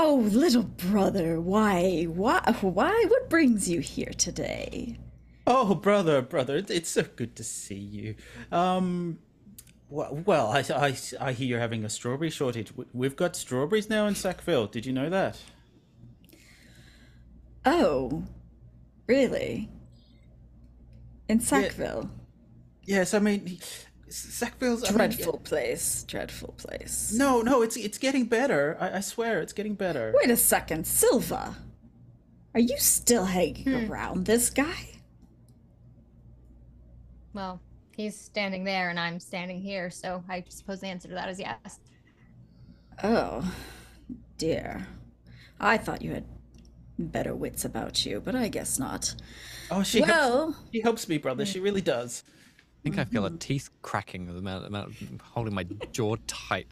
Oh, little brother, why why why what brings you here today? Oh, brother, brother, it's so good to see you. Um, well, well I, I, I hear you're having a strawberry shortage. We've got strawberries now in Sackville. Did you know that? Oh. Really? In Sackville. Yes, I mean, Sackville's I mean, Dreadful place. Dreadful place. no, no, it's it's getting better. I, I swear, it's getting better. Wait a second, Silva. Are you still hanging hmm. around this guy? Well, he's standing there and I'm standing here, so I suppose the answer to that is yes. Oh, dear. I thought you had better wits about you, but I guess not. Oh, she helps, well, she helps me, brother. She really mm. does. I think I feel a mm-hmm. teeth cracking with the amount, amount of holding my jaw tight.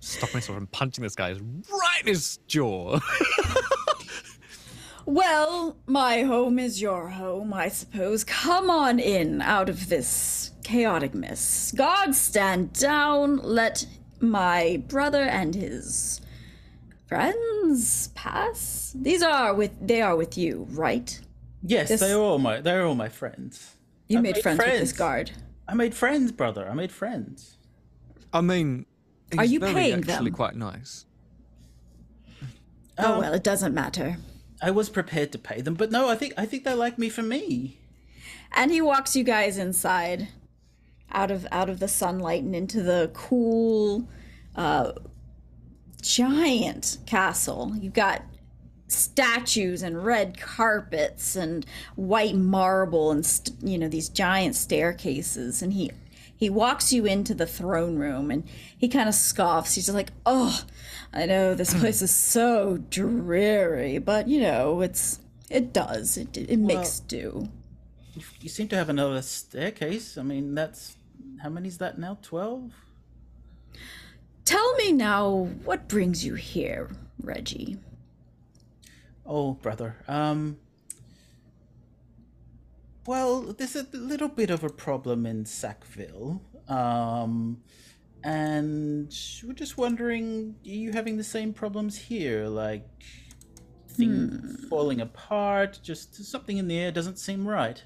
Stop myself from punching this guy right in his jaw. [laughs] well, my home is your home, I suppose. Come on in out of this chaotic mess. God stand down. Let my brother and his friends pass. These are with they are with you, right? Yes, This- they're all my they're all my friends. You made, made friends, with this guard. I made friends, brother. I made friends. I mean, Are he's you very paying actually them? quite nice. Oh Um, well, it doesn't matter. I was prepared to pay them, but no, I think I think they like me for me. And he walks you guys inside, out of out of the sunlight and into the cool, uh, giant castle. You've got statues and red carpets and white marble and st- you know these giant staircases. And he he walks you into the throne room and he kind of scoffs. He's just like, "Oh, I know this hmm. place is so dreary, but you know it's." It does. It, it makes do. You, seem to have another staircase. I mean, that's how many's that now? Twelve. Tell me now, what brings you here, Reggie? Oh, brother. Um. Well, there's a little bit of a problem in Sackville. Um, and we're just wondering, are you having the same problems here? Like everything falling apart. Just something in the air doesn't seem right.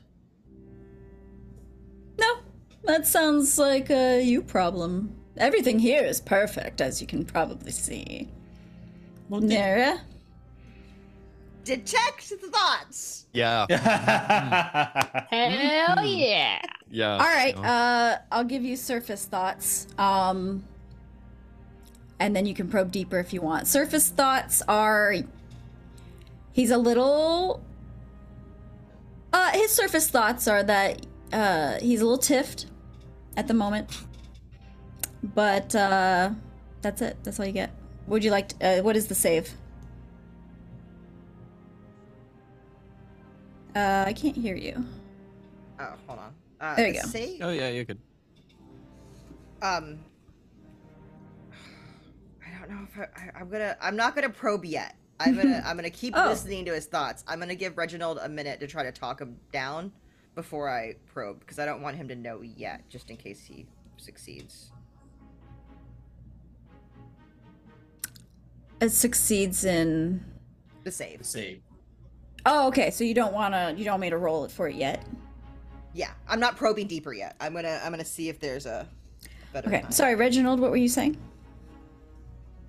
No, that sounds like a you problem. Everything here is perfect, as you can probably see. Well, did- Nira? Detect thoughts. Yeah. [laughs] Hell yeah. Yeah. All right, sure. uh, I'll give you surface thoughts. Um, and then you can probe deeper if you want. Surface thoughts are he's a little. Uh, his surface thoughts are that uh, he's a little tiffed at the moment, but uh, that's it. That's all you get. Would you like? To, uh, what is the save? Uh, I can't hear you. Oh, hold on. Uh, There you go. Save, Oh yeah, you're good. um, I don't know if I, I, I'm gonna. I'm not gonna probe yet. I'm gonna. [laughs] I'm gonna keep Oh. listening to his thoughts. I'm gonna give Reginald a minute to try to talk him down before I probe because I don't want him to know yet, just in case he succeeds. It succeeds in. The save. The Save. Oh, okay. So you don't want to. You don't want me to roll it for it yet. Yeah, I'm not probing deeper yet. I'm gonna. I'm gonna see if there's a better. Okay. time. Sorry, Reginald. What were you saying?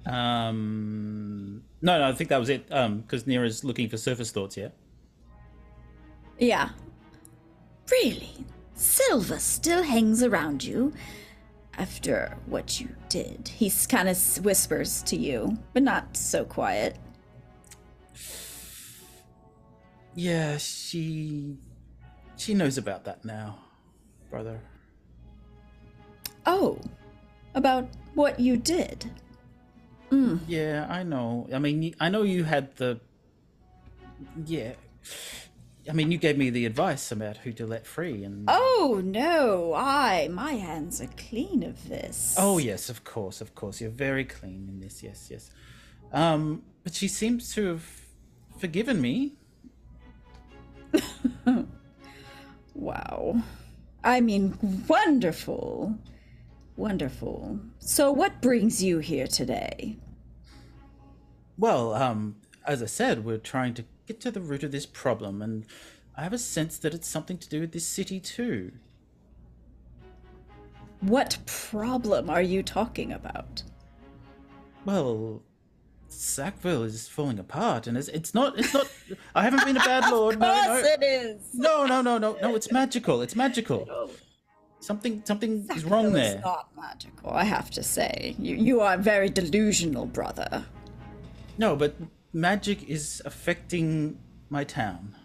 Um, no, no, I think that was it. Um, because Nira's looking for surface thoughts. Yeah. Yeah. Really, Silva still hangs around you after what you did. He kind of whispers to you, but not so quiet. Yeah, she she knows about that now, brother. Oh, about what you did. Mm. Yeah, I know. I mean, I know you had the. Yeah, I mean, you gave me the advice about who to let free, and. Oh no, I my hands are clean of this. Oh yes, of course, of course. You're very clean in this. Yes, yes. Um, but she seems to have forgiven me. [laughs] Wow. I mean, wonderful. Wonderful. So, what brings you here today? Well, um, as I said, we're trying to get to the root of this problem, and I have a sense that it's something to do with this city too. What problem are you talking about? Well, Sackville is falling apart, and it's, it's not. It's not. I haven't been a bad [laughs] lord. No, no, it is. no, no, no, no, no. It's magical. It's magical. Something, something is wrong there. It's not magical, I have to say. You, you are very delusional, brother. No, but magic is affecting my town.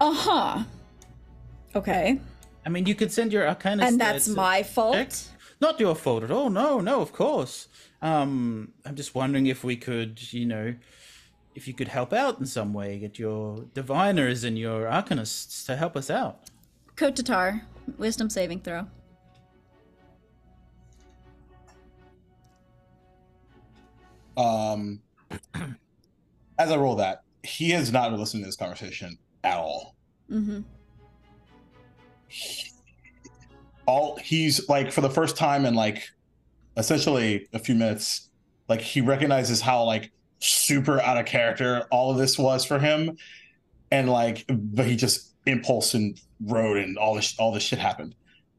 Uh huh. Okay. I mean, you could send your arcanist. And that's to my fault? check. Not your fault at all. No, no, of course. Um, I'm just wondering if we could, you know, if you could help out in some way, get your diviners and your arcanists to help us out. Kotatar, wisdom saving throw. Um, as I roll that, he has not been listening to this conversation at all. Mm-hmm. All he's like for the first time in like essentially a few minutes, like he recognizes how like super out of character all of this was for him, and like, but he just impulse and rode and all this all this shit happened,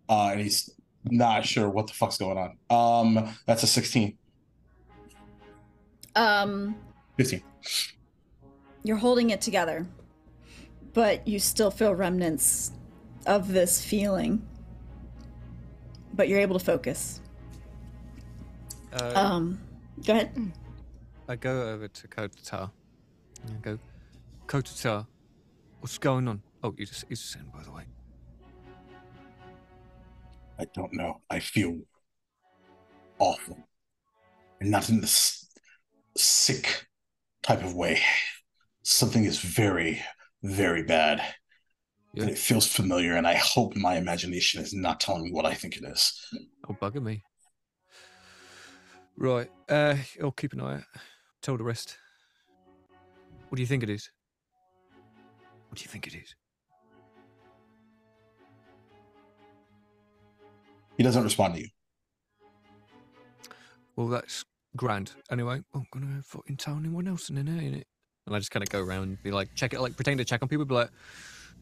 uh, and he's not sure what the fuck's going on. Um, that's a 16, Um, 15. you're holding it together, but you still feel remnants of this feeling. But you're able to focus. Uh, Um, go ahead. [clears throat] I go over to Kotatar and I go, Kotatar, what's going on? Oh, you just, he's just saying, by the way. I don't know. I feel awful. And not in this sick type of way. Something is very, very bad. And it feels familiar, and I hope my imagination is not telling me what I think it is. Oh, bugger me. Right, uh, I'll keep an eye out. Tell the rest. What do you think it is? What do you think it is? He doesn't respond to you. Well, that's grand. Anyway, I'm gonna fucking tell anyone else in there, innit? And I just kind of go around and be like, check it, like pretend to check on people, be like,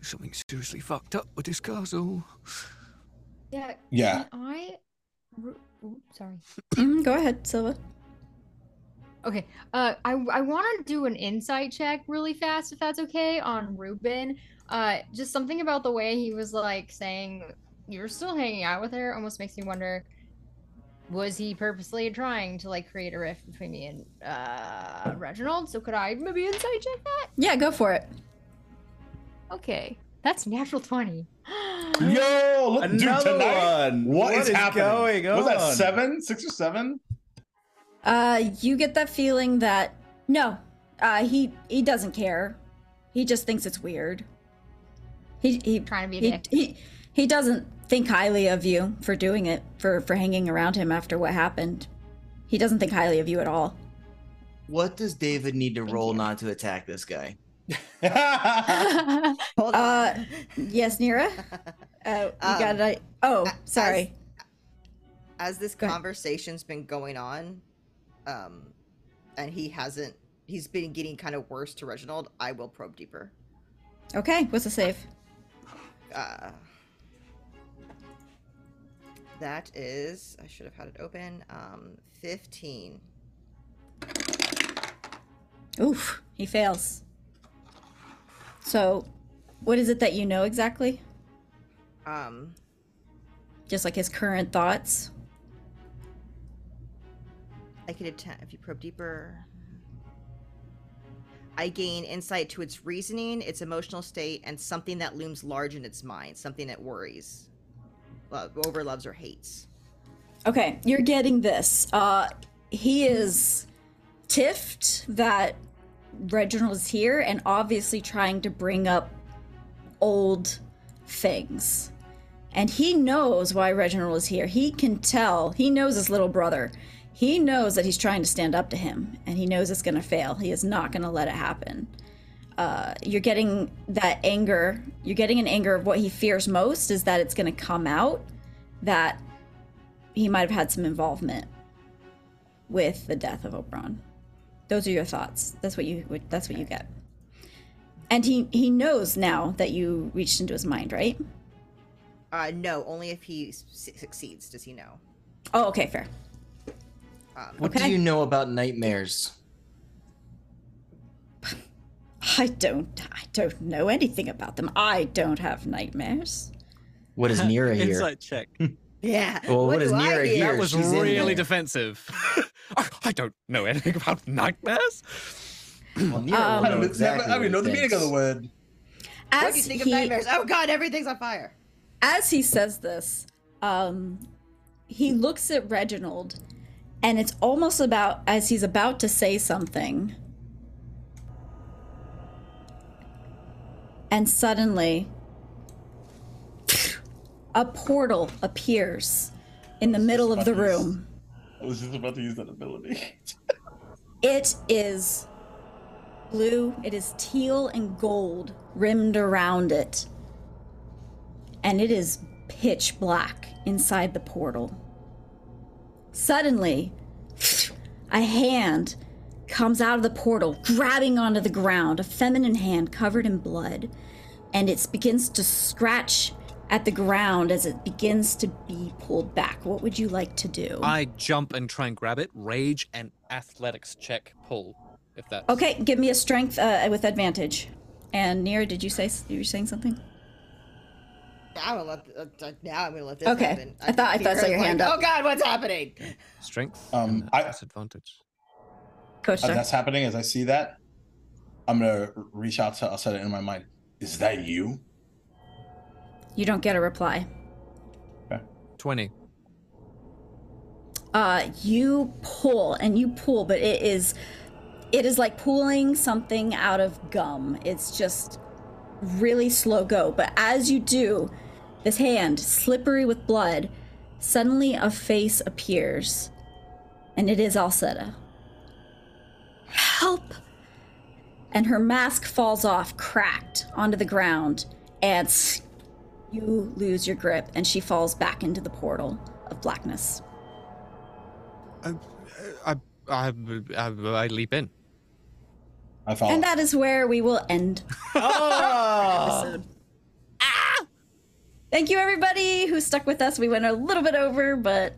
something seriously fucked up with this castle. Yeah. Yeah. Can I. Ru- ooh, sorry. [clears throat] Mm, go ahead, Silva. Okay. Uh, I I want to do an insight check really fast, if that's okay, on Ruben. Uh, just something about the way he was like saying you're still hanging out with her almost makes me wonder. Was he purposely trying to like create a rift between me and uh Reginald? So could I maybe insight check that? Yeah, go for it. Okay, that's natural twenty. [gasps] Yo, look, dude, Another tonight. one. what is, is happening? going Was that seven, six or seven? Uh, you get that feeling that no, uh, he he doesn't care. He just thinks it's weird. He he Trying to be a he, dick. he he doesn't think highly of you for doing it for for hanging around him after what happened. He doesn't think highly of you at all. What does David need to roll not to attack this guy? [laughs] [laughs] Hold on. Uh, on. yes, Nira. [laughs] Uh, you Um, got it. Oh, sorry. As this Go ahead. conversation's been going on, um, and he hasn't, he's been getting kind of worse to Reginald. I will probe deeper. Okay, what's the save? Uh, that is, I should have had it open. Um, fifteen. Oof, he fails. So, what is it that you know exactly? Um, Just like his current thoughts. I could attempt if you probe deeper. I gain insight to its reasoning, its emotional state, and something that looms large in its mind, something that worries, love, over loves or hates. Okay, you're getting this. Uh, he is tiffed that Reginald is here and obviously trying to bring up old things. And he knows why Reginald is here. He can tell. He knows his little brother. He knows that he's trying to stand up to him and he knows it's going to fail. He is not going to let it happen. Uh, you're getting that anger. You're getting an anger of what he fears most is that it's going to come out that he might have had some involvement with the death of Oberon. Those are your thoughts. That's what you that's what you get. And he he knows now that you reached into his mind, right? Uh, no, only if he su- succeeds does he know. Oh, okay, fair. Um, What Okay. do you know about nightmares? I don't I don't know anything about them. I don't have nightmares. What is [laughs] Nira here? Insight check. [laughs] Yeah. Well, what do is Nira here? That was She's really defensive. [laughs] I, I don't know anything about nightmares. Well, Nira Um, will I don't know know, exactly I don't even know the meaning of the thinks. word. What do you think he of nightmares? Oh god, everything's on fire. as he says this, um, he looks at Reginald, and it's almost about as he's about to say something, and suddenly, a portal appears in the middle of the room. I was just about to use that ability. It is blue, it is teal and gold rimmed around it. And it is pitch black inside the portal. Suddenly, a hand comes out of the portal, grabbing onto the ground, a feminine hand covered in blood, and it begins to scratch at the ground as it begins to be pulled back. What would you like to do? I jump and try and grab it. Rage and athletics check pull. If that. Okay, give me a strength uh, with advantage. And Nira, did you say you were saying something? I'm gonna let uh, now I'm gonna let this Okay. happen. I thought- I thought I saw Kira's your like, hand up. Oh god, what's happening? Strength. Um, and I- disadvantage. Coach, As that's happening, as I see that, I'm gonna reach out to. Alseta in my mind. Is that you? you don't get a reply. Twenty. Uh, you pull and you pull, but it is, it is like pulling something out of gum. It's just really slow go. But as you do, this hand, slippery with blood, suddenly a face appears, and it is Alseta. Help! And her mask falls off, cracked onto the ground, and you lose your grip, and she falls back into the portal of blackness. I, I, I, I, I leap in. I follow. And that is where we will end Oh! [laughs] episode. Ah! Thank you, everybody who stuck with us. We went a little bit over, but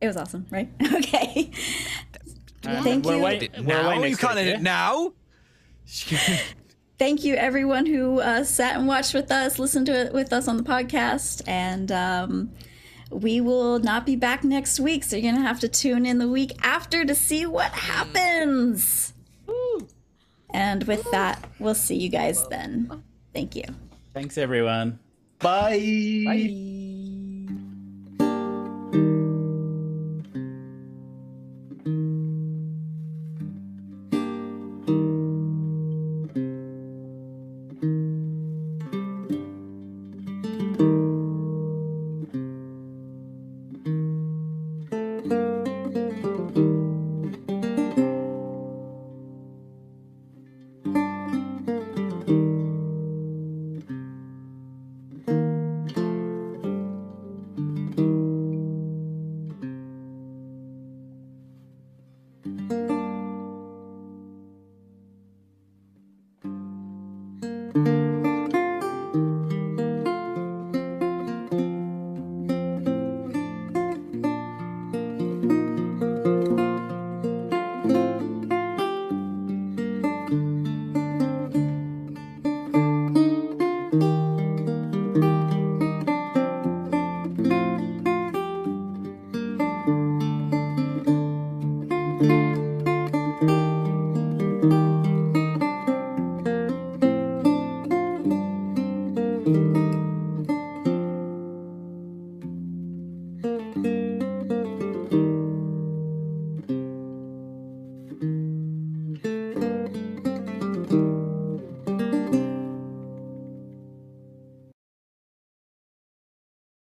it was awesome, right? [laughs] Okay. Thank we're you. Wait, we're now away you next can't week, end it now. Thank you, everyone who uh, sat and watched with us, listened to it with us on the podcast, and um, we will not be back next week. So you're gonna have to tune in the week after to see what happens. And with that, we'll see you guys then. Thank you. Thanks, everyone. Bye. Thank